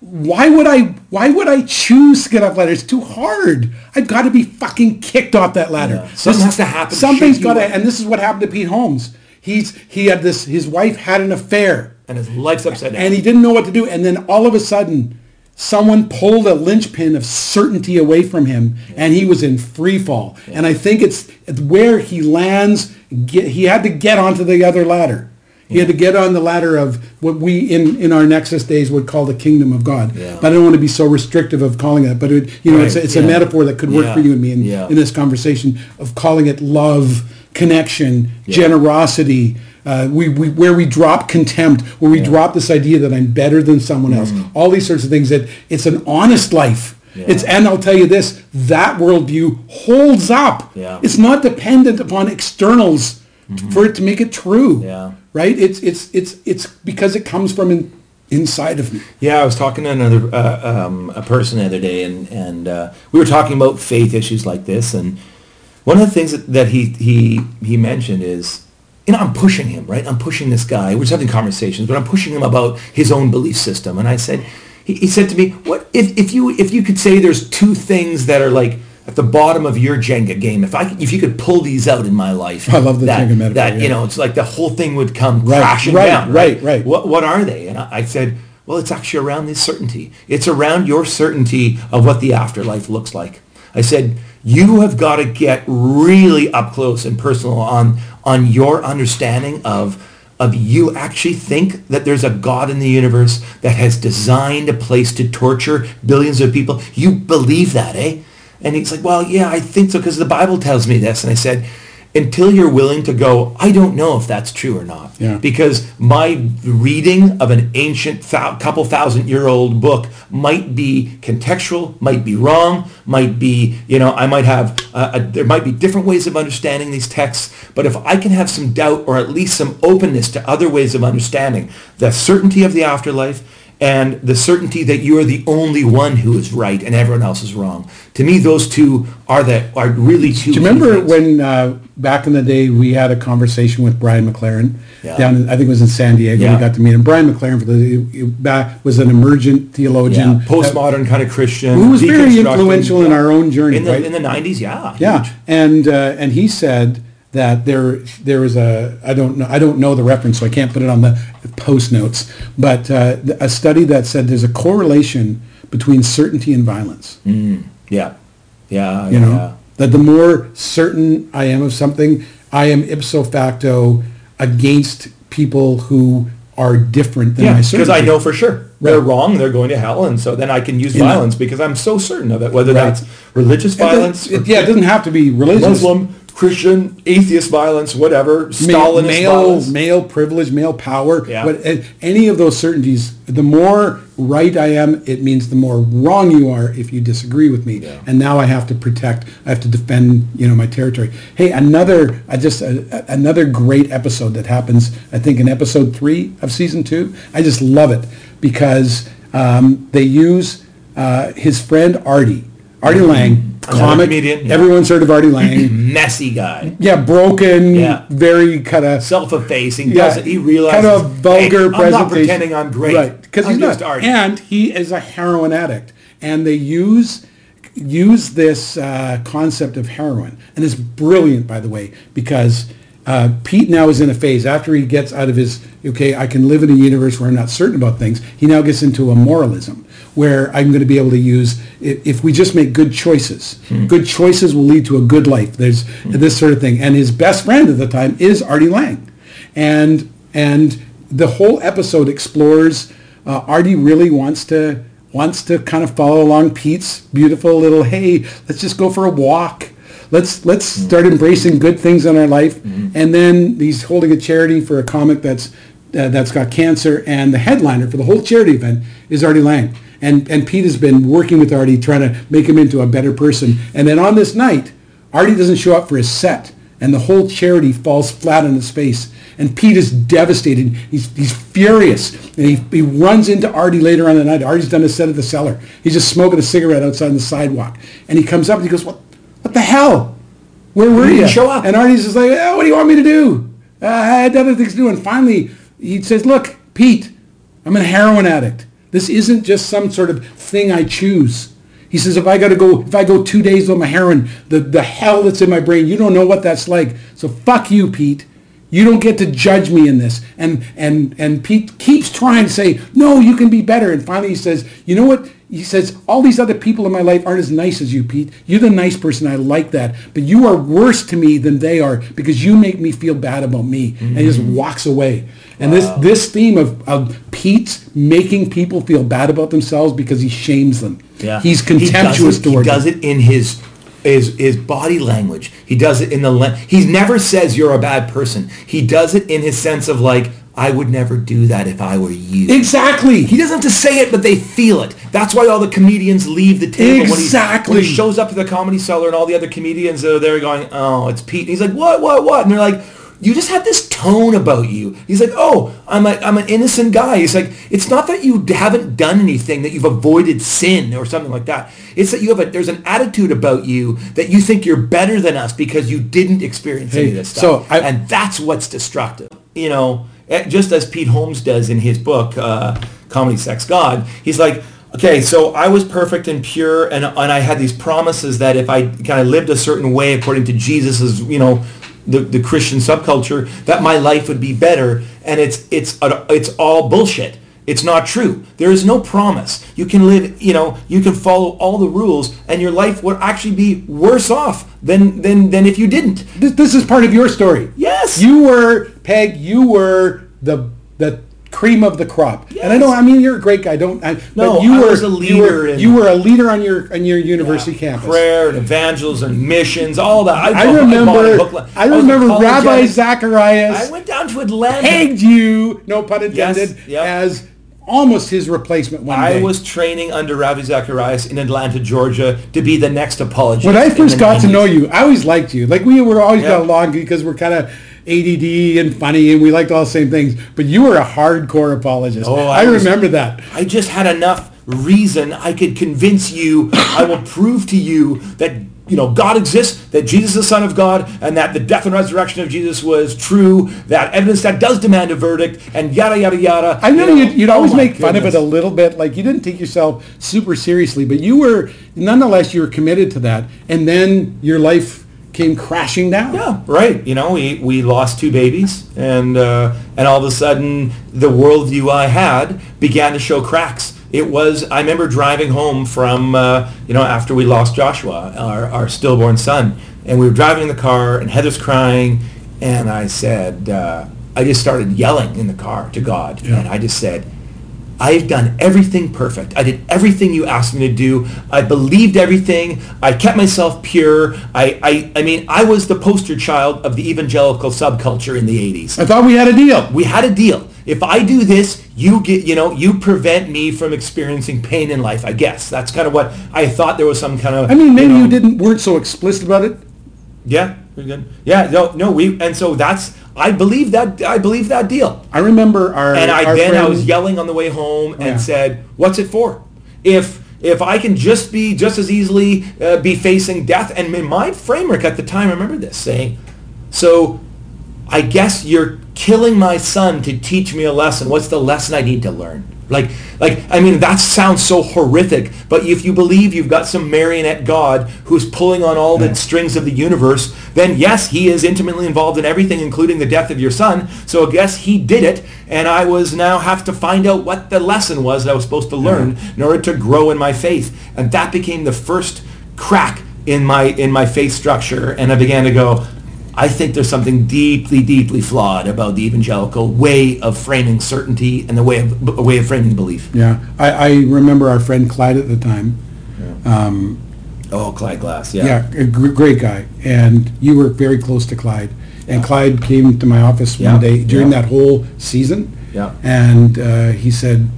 Why would I? Why would I choose to get off ladder? It's too hard. I've got to be fucking kicked off that ladder. Yeah. Something has to happen Something's got to. up. And this is what happened to Pete Holmes. He's he had this. His wife had an affair And his life's upside down. and he didn't know what to do. And then all of a sudden, someone pulled a linchpin of certainty away from him, and he was in free fall. And I think it's, it's where he lands. Get, he had to get onto the other ladder. He had to get on the ladder of what we in, in our Nexus days would call the kingdom of God. Yeah. But I don't want to be so restrictive of calling it. But it, you know, it's, a, Right, it's a metaphor that could work Yeah, for you and me in, yeah. in this conversation of calling it love, connection, generosity. Uh, we, we where we drop contempt, where we drop this idea that I'm better than someone else. All these sorts of things. That it's an honest life. Mm-hmm. Yeah. It's and I'll tell you this: that worldview holds up. Yeah. It's not dependent upon externals for it to make it true. Mm-hmm. Yeah. Right. It's it's it's it's because it comes from in, inside of me. Yeah, I was talking to another uh, um, a person the other day, and and uh, we were talking about faith issues like this. And one of the things that, he he he mentioned is, you know, I'm pushing him, right? I'm pushing this guy. We're just having conversations, but I'm pushing him about his own belief system. And I said, he, he said to me, what if if you if you could say there's two things that are like at the bottom of your Jenga game, if I if you could pull these out in my life, I love the that, Jenga metaphor, That yeah. you know, it's like the whole thing would come Right, crashing right, down. right, right. What what are they? And I, I said, well, it's actually around this certainty. It's around your certainty of what the afterlife looks like. I said, you have got to get really up close and personal on on your understanding of of you actually think that there's a God in the universe that has designed a place to torture billions of people. You believe that, eh? And he's like, well, yeah, I think so because the Bible tells me this. And I said, until you're willing to go, I don't know if that's true or not. Yeah. Because my reading of an ancient thou- couple thousand year old book might be contextual, might be wrong, might be, you know, I might have, uh, a, there might be different ways of understanding these texts. But if I can have some doubt or at least some openness to other ways of understanding the certainty of the afterlife and the certainty that you're the only one who is right and everyone else is wrong. To me, those two are the are really two. Do you remember when uh, back in the day we had a conversation with Brian McLaren Yeah. down? In, I think it was in San Diego. Yeah. We got to meet him. Brian McLaren for the back was an emergent theologian, yeah, postmodern kind of Christian, who was very influential in our own journey. in the right? in the nineties. Yeah, Yeah, huge. and uh, and he said that there there was a I don't know I don't know the reference so I can't put it on the post notes, but uh, a study that said there's a correlation between certainty and violence. yeah, yeah, You yeah, know that the more certain I am of something, I am ipso facto against people who are different than Yeah, because. I know for sure they're Right. wrong. They're going to hell, and so then I can use know. violence because I'm so certain of it. Whether Right. that's religious violence, it- or yeah, it doesn't have to be religious. Muslim, Christian, atheist violence, whatever, Stalinist male, violence. male privilege, male power, Yeah. what, a- any of those certainties, the more right I am, it means the more wrong you are if you disagree with me. Yeah. And now I have to protect, I have to defend, you know, my territory. Hey, another, I just, a, a- another great episode that happens, I think in episode three of season two. I just love it because um, they use uh, his friend Artie, Artie Lange, Mm-hmm. Another comic. comedian, yeah. Everyone's heard of Artie Lange. messy guy, yeah, broken, Yeah. very kind of self-effacing. yeah, doesn't he realizes kind of vulgar hey, I'm presentation. not pretending I'm great. right? Because he's just not, Artie. and he is a heroin addict, and they use use this uh, concept of heroin, and it's brilliant, by the way, because. Uh, Pete now is in a phase after he gets out of his okay. I can live in a universe where I'm not certain about things. He now gets into a moralism where I'm going to be able to use if, we just make good choices. Good choices will lead to a good life. There's this sort of thing. And his best friend at the time is Artie Lange, and and the whole episode explores uh, Artie really wants to wants to kind of follow along Pete's beautiful little hey let's just go for a walk. Let's let's start embracing good things in our life. And then he's holding a charity for a comic that's uh, that's got cancer. And the headliner for the whole charity event is Artie Lange and and Pete has been working with Artie trying to make him into a better person and then on this night Artie doesn't show up for his set and the whole charity falls flat on his face. And Pete is devastated. He's, he's furious. And he, he runs into Artie later on the night. Artie's done a set at the cellar. He's just smoking a cigarette outside on the sidewalk. And he comes up and he goes, what, what the hell? Where were You you? show up. And Artie's just like, oh, what do you want me to do? Uh, I had other things to do. And finally, he says, look, Pete, I'm a heroin addict. This isn't just some sort of thing I choose. He says, if I got to go, if I go two days on my heroin, the, the hell that's in my brain, you don't know what that's like. So fuck you, Pete. You don't get to judge me in this. And, and, and Pete keeps trying to say, no, you can be better. And finally he says, you know what? He says, all these other people in my life aren't as nice as you, Pete. You're the nice person. I like that. But you are worse to me than they are because you make me feel bad about me. And he just walks away. And this, this theme of, of Pete's making people feel bad about themselves because he shames them. Yeah. He's He contemptuous it- towards He does it in his his his body language. He does it in the le- he never says you're a bad person. He does it in his sense of like I would never do that if I were you. Exactly. He doesn't have to say it, but they feel it. That's why all the comedians leave the table Exactly. when he, when he shows up to the comedy cellar and all the other comedians are there going, "Oh, it's Pete." And he's like, "What? What? What?" And they're like, "You just have this tone about you." He's like, "Oh, I'm a, I'm an innocent guy." He's like, "It's not that you haven't done anything, that you've avoided sin or something like that. It's that you have a there's an attitude about you that you think you're better than us because you didn't experience any of this stuff, so I- and that's what's destructive." You know, eh, just as Pete Holmes does in his book, uh, Comedy Sex God. He's like, okay, so I was perfect and pure, and, and I had these promises that if I kind of lived a certain way according to Jesus's, you know, the, the Christian subculture, that my life would be better. And it's, it's, it's all bullshit. It's not true. There is no promise. You can live, you know, you can follow all the rules and your life would actually be worse off than, than, than if you didn't. This, this is part of your story. Yes. You were, Peg, you were the the cream of the crop. And I know, I mean, you're a great guy. Don't, I, No, but you I were was a you leader were, in- you were a leader on your on your university campus. Prayer and evangelism, missions, all that. I bought remember, I was remember Ravi. Zacharias I went down to Atlanta. pegged you, no pun intended, yep. as almost his replacement one I day. was training under Ravi Zacharias in Atlanta, Georgia, to be the next apologist. when I first got to know you, I always liked you. Like we were always Yeah. got along because we're kind of ADD and funny, and we liked all the same things. But you were a hardcore apologist. Oh, I, I was- remember that. I just had enough reason I could convince you, I will prove to you that you know God exists, that Jesus is the Son of God, and that the death and resurrection of Jesus was true, that evidence that does demand a verdict, and yada yada yada. I know you you'd, you'd oh always my make fun of it a little bit, like you didn't take yourself super seriously, but you were nonetheless you were committed to that, and then your life came crashing down. Yeah, right. You know, we, we lost two babies, and uh, and all of a sudden, the worldview I had began to show cracks. It was. I remember driving home from uh, you know after we lost Joshua, our, our stillborn son, and we were driving in the car, and Heather's crying, and I said, uh, I just started yelling in the car to God, Yeah. and I just said, I've done everything perfect. I did everything you asked me to do. I believed everything. I kept myself pure. I, I, I mean, I was the poster child of the evangelical subculture in the 80s. I thought we had a deal. We had a deal. If I do this, you get, you know, you prevent me from experiencing pain in life, I guess. That's kind of what I thought there was some kind of... I mean, maybe know- you didn't weren't so explicit about it. Yeah, we're good. Yeah, no, no, we, and so that's, I believe that, I believe that deal. I remember our And I our then I was yelling on the way home and Yeah. said, "What's it for? If if I can just be just as easily uh, be facing death." And in my framework at the time, I remember this saying, "So, I guess you're killing my son to teach me a lesson. What's the lesson I need to learn?" Like, like I mean, that sounds so horrific. But if you believe you've got some marionette God who's pulling on all the strings of the universe, then yes, he is intimately involved in everything, including the death of your son. So I guess he did it, and I was now have to find out what the lesson was that I was supposed to learn in order to grow in my faith. And that became the first crack in my in my faith structure, and I began to go. I think there's something deeply, deeply flawed about the evangelical way of framing certainty and the way of a way of framing belief. Yeah, I, I remember our friend Clyde at the time. Um, Oh, Clyde Glass, yeah, a gr- great guy, and you were very close to Clyde. And Clyde came to my office Yeah, one day during yeah. that whole season, Yeah. and uh, he said,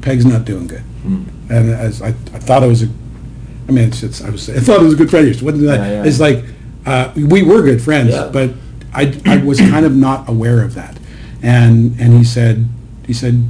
"Peg's not doing good." Hmm. And as I, I thought it was a, I mean, it's, it's I was I thought it was a good friend. of yours. Wasn't that? Yeah, yeah. It's like uh, we were good friends, Yeah. but I, I was kind of not aware of that. And and he said he said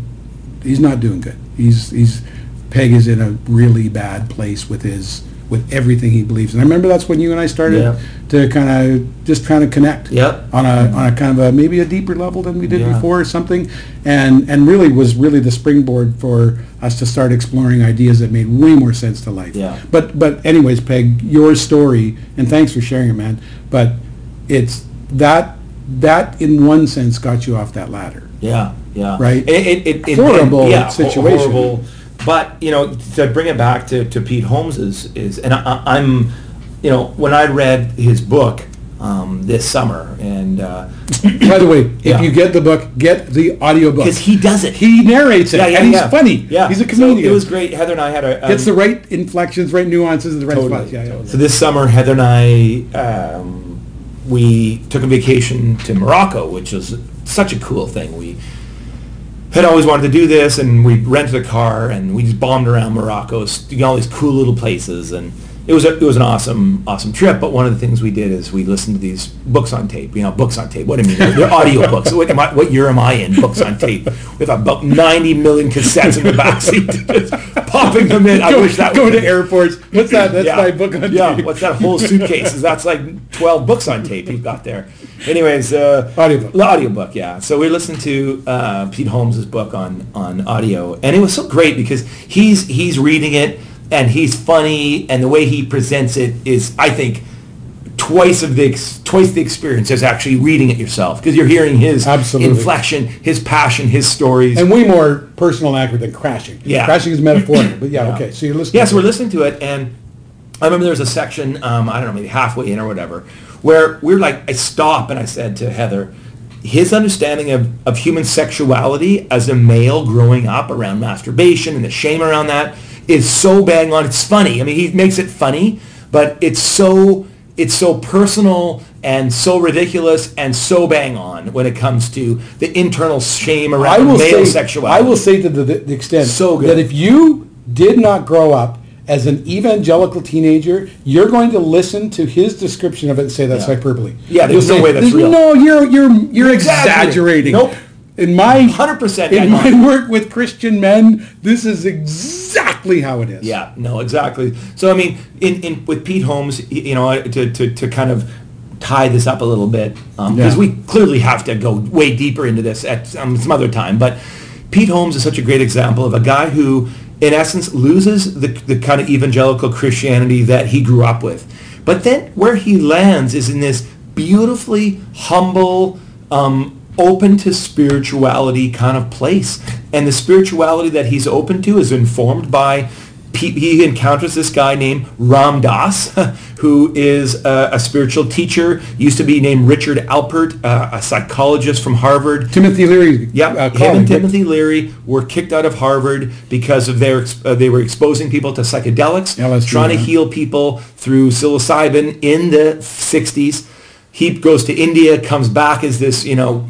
he's not doing good. He's he's Peg is in a really bad place with his with everything he believes. And I remember that's when you and I started Yeah. To kind of just trying to connect Yep. on a on a kind of a maybe a deeper level than we did Yeah. before or something. And and really was really the springboard for us to start exploring ideas that made way more sense to life. Yeah. But but anyways, Peg, your story and thanks for sharing it, man. But it's that that in one sense got you off that ladder. Yeah, yeah. Right? It, it, it, it- Horrible yeah, situation. Horrible. But you know, to bring it back to, to Pete Holmes is, is and I, I'm, you know, when I read his book um, this summer, and By the way, Yeah. if you get the book, get the audiobook. because he does it, he narrates it yeah, yeah, and he's funny. Yeah, He's a So comedian. it was great. Heather and I had a um, Gets the right inflections, right nuances, and the right Totally, spots. Yeah, yeah. totally. So this summer, Heather and I, um, we took a vacation to Morocco, which was such a cool thing. We had always wanted to do this, and we rented a car, and we just bombed around Morocco, all these cool little places, and it was a, it was an awesome awesome trip. But one of the things we did is we listened to these books on tape. You know, books on tape. What do you mean? They're audio books. What, am I, what year am I in? Books on tape with about ninety million cassettes in the backseat, just popping them in. I Go, wish that going to airports. What's that? That's my book on yeah, tape. what's that whole suitcase? Is That's like 12 books on tape you've got there. Anyways, uh, Audiobook. The audiobook, yeah. So we listened to uh, Pete Holmes' book on, on audio, and it was so great because he's he's reading it and he's funny, and the way he presents it is, I think, twice of the ex- twice the experience as actually reading it yourself because you're hearing his Absolutely. inflection, his passion, his stories. And way more personal and accurate than crashing. Yeah. Crashing is metaphorical, but yeah, Yeah. okay. So you're listening. Yeah, so we're listening to it, and I remember there was a section, um, I don't know, maybe halfway in or whatever, where we are like, I stop, and I said to Heather, his understanding of, of human sexuality as a male growing up around masturbation and the shame around that is so bang on. It's funny. I mean, he makes it funny, but it's so it's so personal and so ridiculous and so bang on when it comes to the internal shame around male say, sexuality. I will say to the, the extent So good. that if you did not grow up as an evangelical teenager, you're going to listen to his description of it and say that's Yeah. hyperbole. Yeah, there's You'll no way that's real. No, you're you're you're exaggerating. exaggerating. Nope. In my 100% in my work with Christian men, this is exactly how it is. Yeah, no, exactly. So I mean, in, in with Pete Holmes, you know, to, to, to kind of tie this up a little bit, because Yeah. we clearly have to go way deeper into this at some, some other time. But Pete Holmes is such a great example of a guy who, in essence, loses the, the kind of evangelical Christianity that he grew up with. But then where he lands is in this beautifully humble, um, open to spirituality kind of place. And the spirituality that he's open to is informed by he encounters this guy named Ram Dass, who is a, a spiritual teacher, used to be named Richard Alpert, uh, a psychologist from Harvard. Timothy Leary. Yep, uh, him colleague, and? Timothy Leary were kicked out of Harvard because of their uh, they were exposing people to psychedelics, LSD, trying to heal people through psilocybin in the 60s. He goes to India, comes back as this, you know,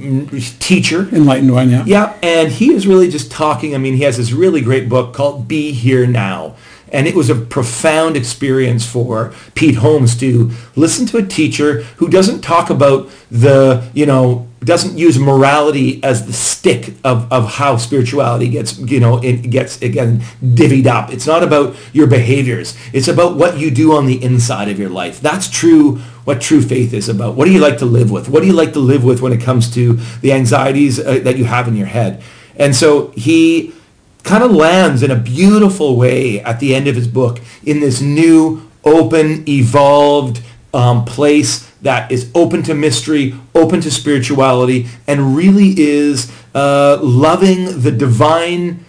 teacher. Enlightened one, yeah. Yeah, and he is really just talking. I mean, he has this really great book called Be Here Now. And it was a profound experience for Pete Holmes to listen to a teacher who doesn't talk about the, you know, doesn't use morality as the stick of, of how spirituality gets, you know, it gets, again, divvied up. It's not about your behaviors. It's about what you do on the inside of your life. That's true, what true faith is about. What do you like to live with? What do you like to live with when it comes to the anxieties uh, that you have in your head? And so he kind of lands in a beautiful way at the end of his book in this new, open, evolved um, place that is open to mystery, open to spirituality, and really is uh, loving the divine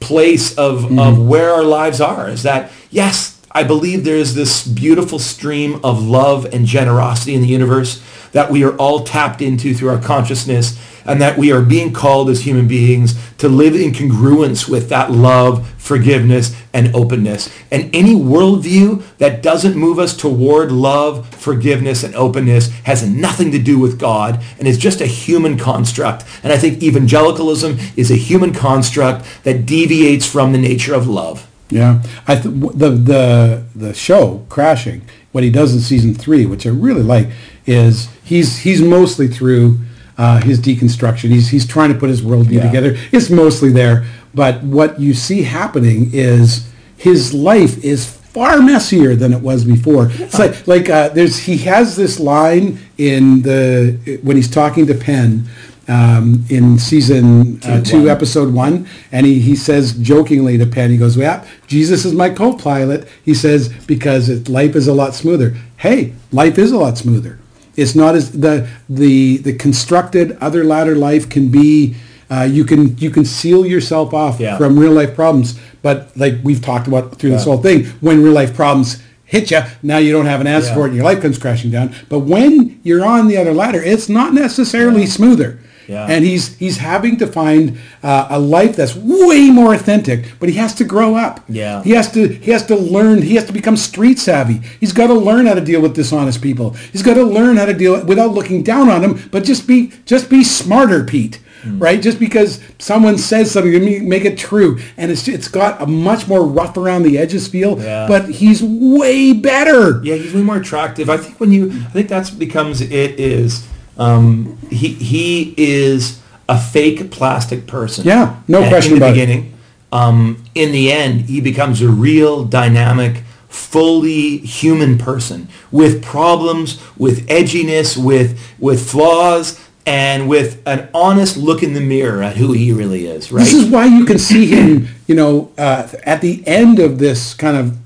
place of, of where our lives are. Is that, yes, I believe there is this beautiful stream of love and generosity in the universe that we are all tapped into through our consciousness and that we are being called as human beings to live in congruence with that love, forgiveness, and openness. And any worldview that doesn't move us toward love, forgiveness, and openness has nothing to do with God and is just a human construct. And I think evangelicalism is a human construct that deviates from the nature of love. Yeah, I th- the the the show crashing. What he does in season three, which I really like, is he's he's mostly through uh, his deconstruction. He's he's trying to put his worldview Yeah. together. It's mostly there, but what you see happening is his life is far messier than it was before. It's like like uh, there's he has this line in the when he's talking to Penn. Um, in season uh, Two, episode one, and he, he says jokingly to Penn, he goes, "Yeah, Jesus is my co-pilot." He says because it, life is a lot smoother. Hey, life is a lot smoother. It's not as the the the constructed other ladder life can be. Uh, you can you can seal yourself off Yeah. from real life problems, but like we've talked about through this whole thing, when real life problems hit you, now you don't have an answer Yeah. for it, and your life comes crashing down. But when you're on the other ladder, it's not necessarily smoother. Yeah. And he's he's having to find uh, a life that's way more authentic, but he has to grow up. Yeah. He has to he has to learn. He has to become street savvy. He's got to learn how to deal with dishonest people. He's got to learn how to deal without looking down on them, but just be just be smarter, Pete. Hmm. Right? Just because someone says something, to make it true, and it's it's got a much more rough around the edges feel. Yeah. But he's way better. Yeah, he's way more attractive. I think when you, I think that's becomes it is. Um, he he is a fake plastic person. Yeah, no And question in the about beginning. Um, in the end, he becomes a real dynamic, fully human person with problems, with edginess, with with flaws, and with an honest look in the mirror at who he really is. Right. This is why you can see him, you know, uh, at the end of this kind of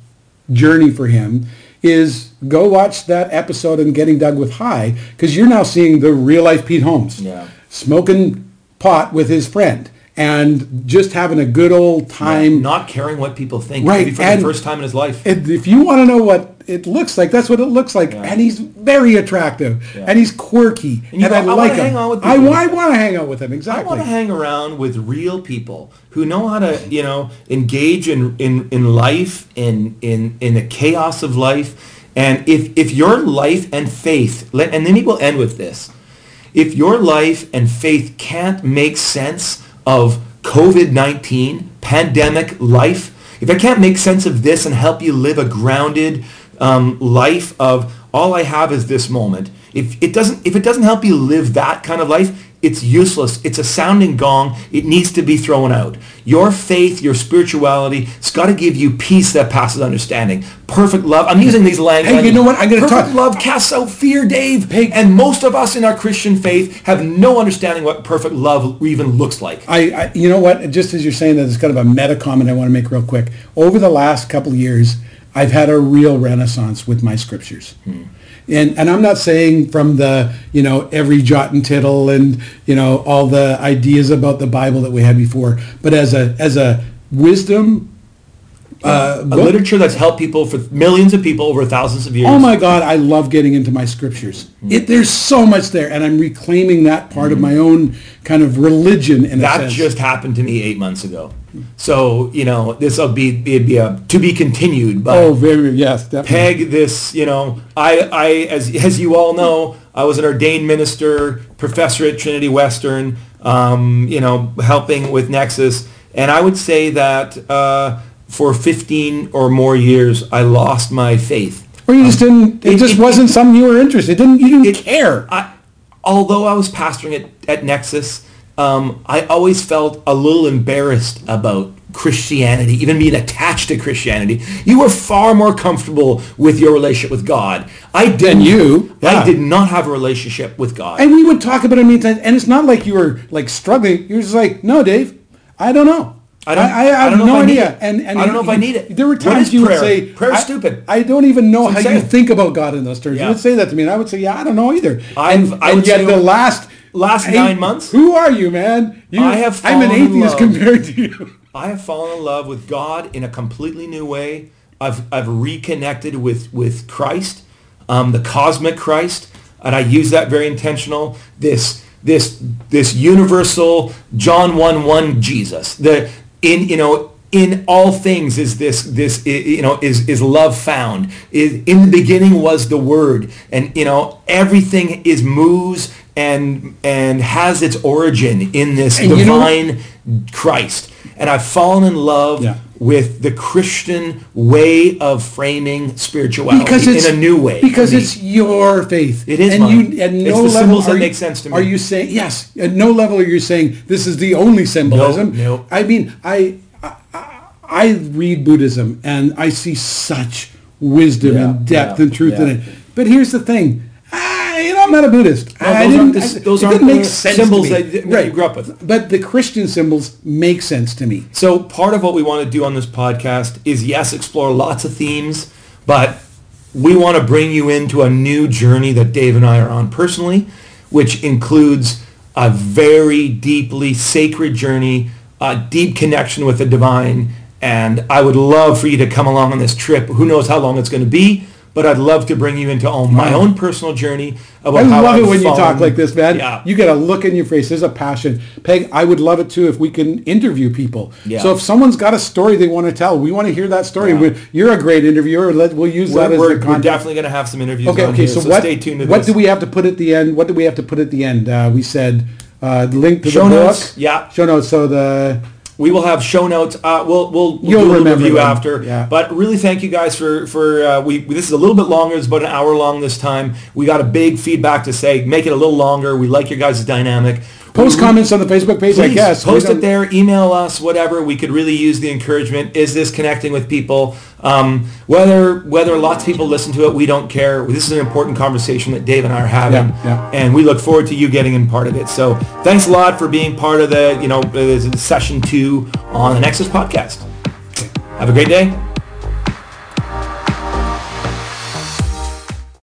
journey for him is go watch that episode in Getting Doug with High because you're now seeing the real life Pete Holmes Yeah. smoking pot with his friend and just having a good old time. not caring what people think. Right, Maybe for and- the first time in his life. If you want to know what it looks like, that's what it looks like. Yeah. And he's very attractive Yeah. and he's quirky And and, go, I "I like him. hang out with I, I want to hang out with him Exactly. I want to hang around with real people who know how to, you know, engage in, in, in life, in, in, in the chaos of life. And if, if your life and faith, let, and then he will end with this. If your life and faith can't make sense of COVID-19, pandemic life, if I can't make sense of this and help you live a grounded um, life of all I have is this moment, if it doesn't if it doesn't help you live that kind of life, it's useless. It's a sounding gong. It needs to be thrown out. Your faith, your spirituality, it's got to give you peace that passes understanding. Perfect love. I'm using these language. Hey, you know what? I'm gonna talk. Perfect love casts out fear, Dave. Hey. And most of us in our Christian faith have no understanding what perfect love even looks like. I, I, you know what? Just as you're saying that, it's kind of a meta comment I want to make real quick. Over the last couple of years, I've had a real renaissance with my scriptures. Hmm. And, and I'm not saying from the, you know, every jot and tittle and, you know, all the ideas about the Bible that we had before, but as a, as a wisdom, uh, a literature that's helped people for millions of people over thousands of years. Oh my God, I love getting into my scriptures. Hmm. It, there's so much there, and I'm reclaiming that part of my own kind of religion in a that just happened to me eight months ago. So you know this will be it'd be a to be continued. But oh, very yes, definitely. peg this you know I I as as you all know I was an ordained minister professor at Trinity Western um, you know helping with Nexus and I would say that uh, for 15 or more years I lost my faith. Or you just didn't. It, it- just it- wasn't something you were interested. in. Didn't you didn't It- care? I, although I was pastoring at, at Nexus, um, I always felt a little embarrassed about Christianity, even being attached to Christianity. You were far more comfortable with your relationship with God. I didn't. you, yeah. I did not have a relationship with God. and we would talk about it many times, and it's not like you were like struggling. You're just like, no, Dave, I don't know. I don't- I, I I have don't no I idea. it. And, and I don't know if I need it. There were times you prayer? would say, Prayer's I- stupid. I don't even know how you think about God in those terms. Yeah. You would say that to me, and I would say, yeah, I don't know either. I've- and, I and yet the last last Hey, nine months, Who are you, man? You, I have I'm an atheist compared to you. I have fallen in love with God in a completely new way. I've, I've reconnected with, with Christ, um, the cosmic Christ, and I use that very intentional. This this this universal John one one Jesus. The in you know in all things is this this you know is is love found. In the beginning was the Word, and you know everything is moves and and has its origin in this And you know- divine Christ. And I've fallen in love Yeah. with the Christian way of framing spirituality because it's in a new way. Because it's your faith. It is and mine. you at It's no the level symbols that are you- make sense to me. Are you saying yes? At no level are you saying this is the only symbolism. no. I mean, I, I I read Buddhism and I see such wisdom Yeah, and depth yeah, and truth in it. But here's the thing. I, you know, I'm not a Buddhist. No, I those didn't- aren't I- those it aren't make sense to symbols me. that that you grew up with. But the Christian symbols make sense to me. So part of what we want to do on this podcast is yes, explore lots of themes, but we want to bring you into a new journey that Dave and I are on personally, which includes a very deeply sacred journey, a deep connection with the divine, and I would love for you to come along on this trip. Who knows how long it's going to be, but I'd love to bring you into all my Wow. own personal journey about I love it when you talk like this, man. Yeah. You get a look in your face. There's a passion. Peg, I would love it too if we can interview people. Yeah. So if someone's got a story they want to tell, we want to hear that story. Yeah. You're a great interviewer. Let, we'll use that We're, as we're, we're definitely going to have some interviews Okay, okay. here, So, so, what, stay tuned to what this. do we have to put at the end? What do we have to put at the end? Uh, we said uh, the link to Show the book. notes, yeah. Show notes. So the We will have show notes. Uh, we'll we'll, we'll do a little review them. after. Yeah. But really, thank you guys for for uh, we. This is a little bit longer. It's about an hour long this time. We got a big feedback to say. Make it a little longer. We like your guys' dynamic. Post comments on the Facebook page. I guess post it there. Email us. Whatever. We could really use the encouragement. Is this connecting with people? Um, whether whether lots of people listen to it, we don't care. This is an important conversation that Dave and I are having, Yeah, yeah. and we look forward to you getting in part of it. So thanks a lot for being part of the you know session two on the Nexus podcast. Have a great day.